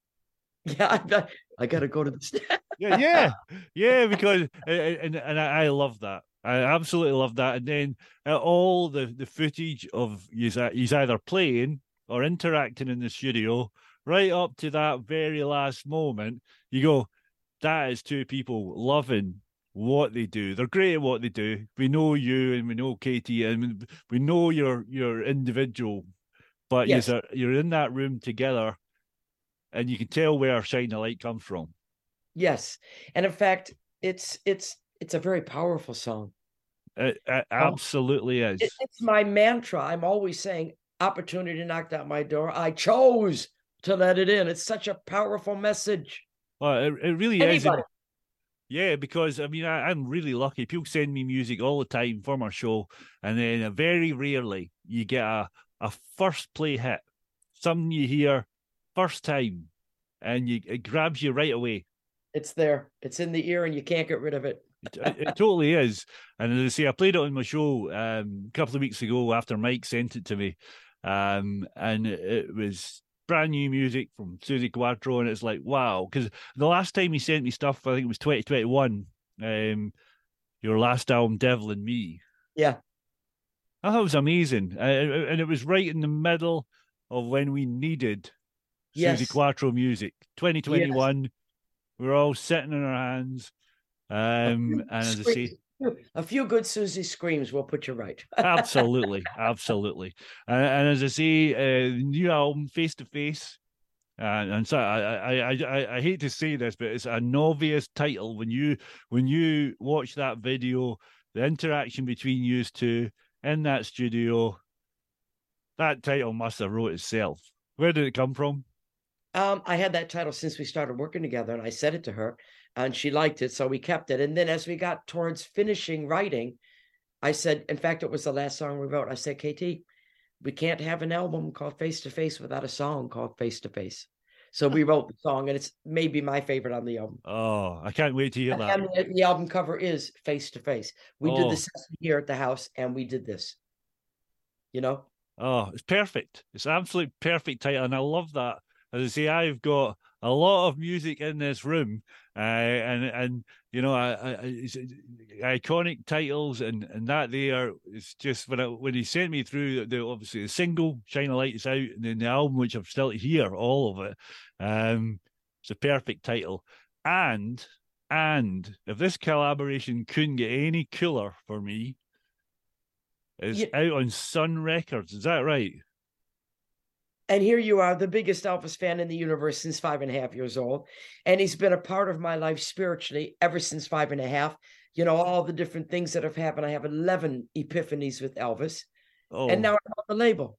S16: Yeah, I, got- I got to go to the. <laughs>
S1: Yeah, yeah, yeah. Because uh, and and I, I love that. I absolutely love that. And then uh, all the the footage of he's he's either playing or interacting in the studio, right up to that very last moment. You go, that is two people loving what they do. They're great at what they do. We know you and we know KT and we know you're you're individual, but
S16: Yes.
S1: you're you're in that room together, and you can tell where Shine the Light comes from.
S16: Yes, and in fact, it's it's it's a very powerful song.
S1: It, it oh. absolutely is.
S16: It- it's my mantra. I'm always saying, "Opportunity knocked at my door. I chose to let it in." It's such a powerful message.
S1: Well, it, it really is. Yeah, because I mean, I, I'm really lucky. People send me music all the time for my show, and then uh, very rarely you get a, a first play hit, something you hear first time, and you it grabs you right away.
S16: It's there. It's in the ear, and you can't get rid of it.
S1: It, it totally is. And as I say, I played it on my show um, a couple of weeks ago after Mike sent it to me, um, and it, it was brand new music from Suzi Quatro, and it's like wow. Because the last time he sent me stuff, I think it was 2021. Um, your last album, Devil in Me.
S16: Yeah.
S1: I thought it was amazing, uh, and it was right in the middle of when we needed Suzi
S16: Yes.
S1: Quatro music. 2021, we were all sitting in our hands. Um, and as I say. <laughs>
S16: a few good Suzi screams will put you right.
S1: absolutely, <laughs> absolutely. And, and as I say, uh, new album, Face to Face. And, and so I, I, I, I, hate to say this, but it's an obvious title when you when you watch that video, the interaction between you two in that studio. That title must have wrote itself. Where did it come from?
S16: Um, I had that title since we started working together, and I said it to her, and she liked it, so we kept it. And then as we got towards finishing writing, I said, in fact, it was the last song we wrote. I said, KT, we can't have an album called Face to Face without a song called Face to Face. So we wrote the song, and it's maybe my favorite on the album.
S1: Oh, I can't wait to hear that.
S16: And the, the album cover is Face to Face. We did
S1: Oh.
S16: this here at the house, and we did this. You know,
S1: Oh, it's perfect. It's an absolute perfect title, and I love that. As I say, I've got a lot of music in this room, uh, and and you know, I, I, it's, iconic titles, and and that there is just when I, when he sent me through the obviously the single "Shine a Light" is out, and then the album, which I'm still hear all of it. Um, it's a perfect title, and and if this collaboration couldn't get any cooler for me, it's out on Sun Records. Is that right?
S16: And here you are, the biggest Elvis fan in the universe since five and a half years old. And he's been a part of my life spiritually ever since five and a half. You know, all the different things that have happened. I have 11 epiphanies with Elvis.
S1: Oh.
S16: And now I'm on the label.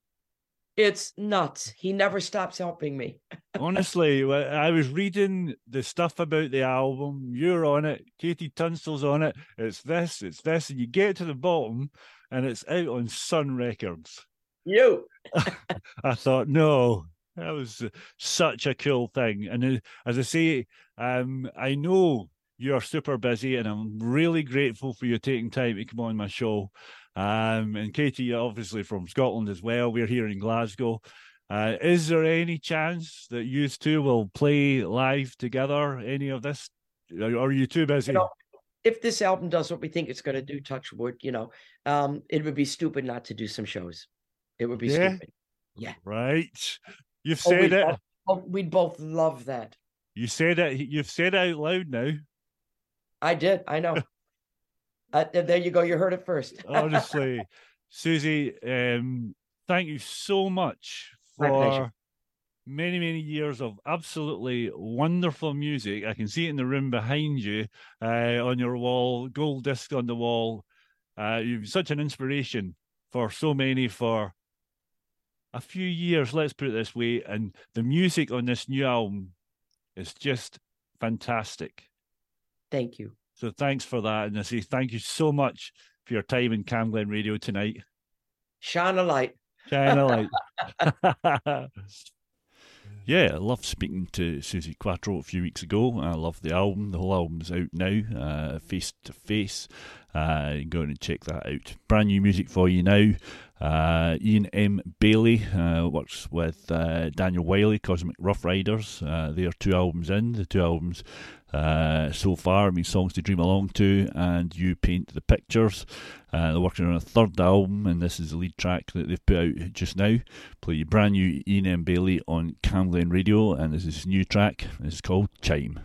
S16: It's nuts. He never stops helping me. <laughs>
S1: Honestly, I was reading the stuff about the album. You're on it. KT Tunstall's on it. It's this, it's this. And you get to the bottom and it's out on Sun Records.
S16: You. <laughs>
S1: I thought, no, that was such a cool thing. And uh, as I say, um, I know you're super busy, and I'm really grateful for you taking time to come on my show. Um, and KT, you're obviously from Scotland as well. We're here in Glasgow. Uh, is there any chance that you two will play live together? Any of this? Or are you too busy?
S16: know, if this album does what we think it's going to do, touch wood, you know, um, it would be stupid not to do some shows. It would be
S1: Yeah?
S16: stupid. Yeah.
S1: Right. You've
S16: Oh,
S1: said it.
S16: both- oh, we'd both love that.
S1: You said it. You've said it out loud now.
S16: I did. I know. <laughs> uh, there you go. You heard it first. <laughs>
S1: Honestly, Suzi, um, thank you so much for many, many years of absolutely wonderful music. I can see it in the room behind you, uh, on your wall, gold disc on the wall. Uh, you've such an inspiration for so many for a few years, let's put it this way. And the music on this new album is just fantastic.
S16: Thank you.
S1: So thanks for that. And I say thank you so much for your time in Cam Glen Radio tonight.
S16: Shine a light.
S1: Shine a light. <laughs> yeah, I loved speaking to Suzi Quatro a few weeks ago. I love the album. The whole album's out now, uh, face to face. Uh, go and check that out. Brand new music for you now. Uh, Ian M. Bailey uh, works with uh, Daniel Wylie, Cosmic Rough Riders. Uh, they are two albums in. The two albums uh, so far, I mean, Songs to Dream Along to and You Paint the Pictures. Uh, they're working on a third album, and this is the lead track that they've put out just now. Play brand new Ian M. Bailey on Camglen Radio, and this is his new track. It's called Chime.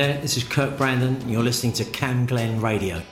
S11: There,
S18: this is Kirk Brandon. and You're listening to Cam Glen Radio.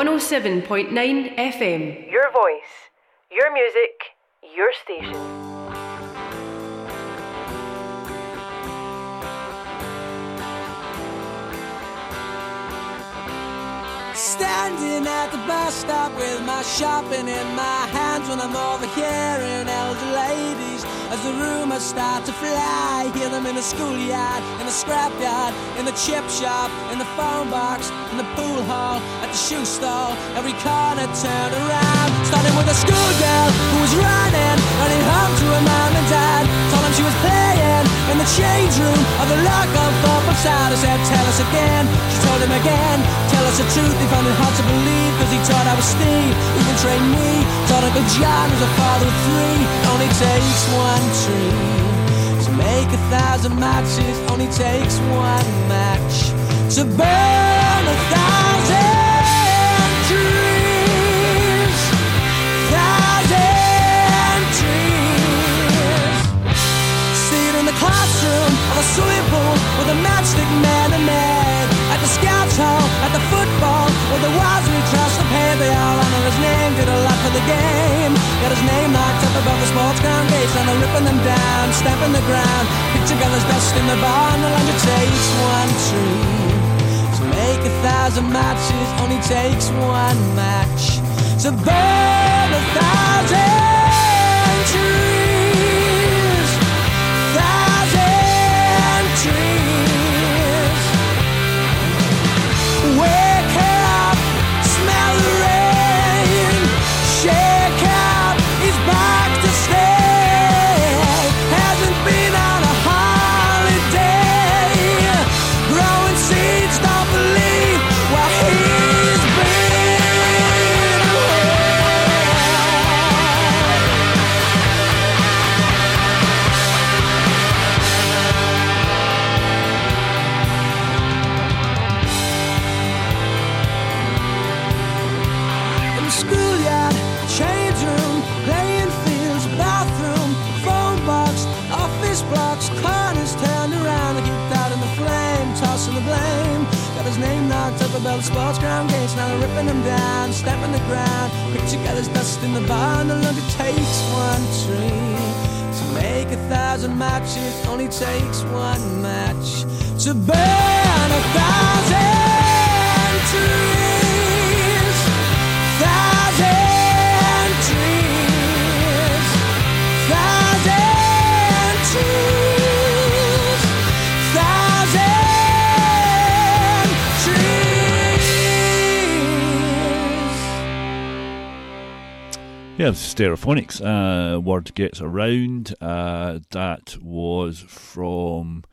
S19: 107.9 FM.
S20: Your voice, your music, your station.
S8: Standing at the bus stop with my shopping in my hands when I'm overhearing elder ladies as the rumors start to fly. Hear them in the schoolyard, in the scrapyard, in the chip shop, in the phone box, in the pool hall, at the shoe store. Every corner turned around. Starting with a schoolgirl who was running, running home to her mom and dad. Told them she was playing in the change room of the local football side. I said, Tell us again. She told him again. Tell us the truth. He found it hard to believe because he thought I was Steve. He can train me. Thought Uncle John was a father of three. Only takes one tree to make a thousand matches. Only takes one match to burn a thousand trees. Thousand trees. In the classroom swimming pool with a man. At the scouts hall, at the football, where the was we trust they all honor his name, a lot for the game. Got his name up above the sports ground gates, and they're ripping them down, stamping the ground. Picture girls dust in the bar, and the it takes one tree. Make a thousand matches, only takes one match. To burn a thousand sports ground gates. Now they're ripping them down, stamping the ground. Picture gathers dust in the barn. no longer takes one tree to make a thousand matches. Only takes one match to burn a thousand trees.
S1: Yeah, Stereophonics. Uh, word gets around. Uh, that was from.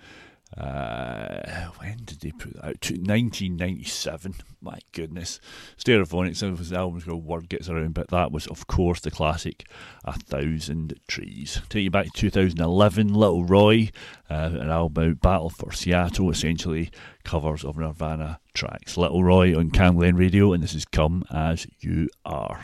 S1: Uh, when did they put that out? 1997. My goodness. Stereophonics. The album's called Word Gets Around, but that was, of course, the classic A Thousand Trees. Take you back to 2011. Little Roy, uh, an album about Battle for Seattle, essentially covers of Nirvana tracks. Little Roy on Camglen Radio, and this is Come As You Are.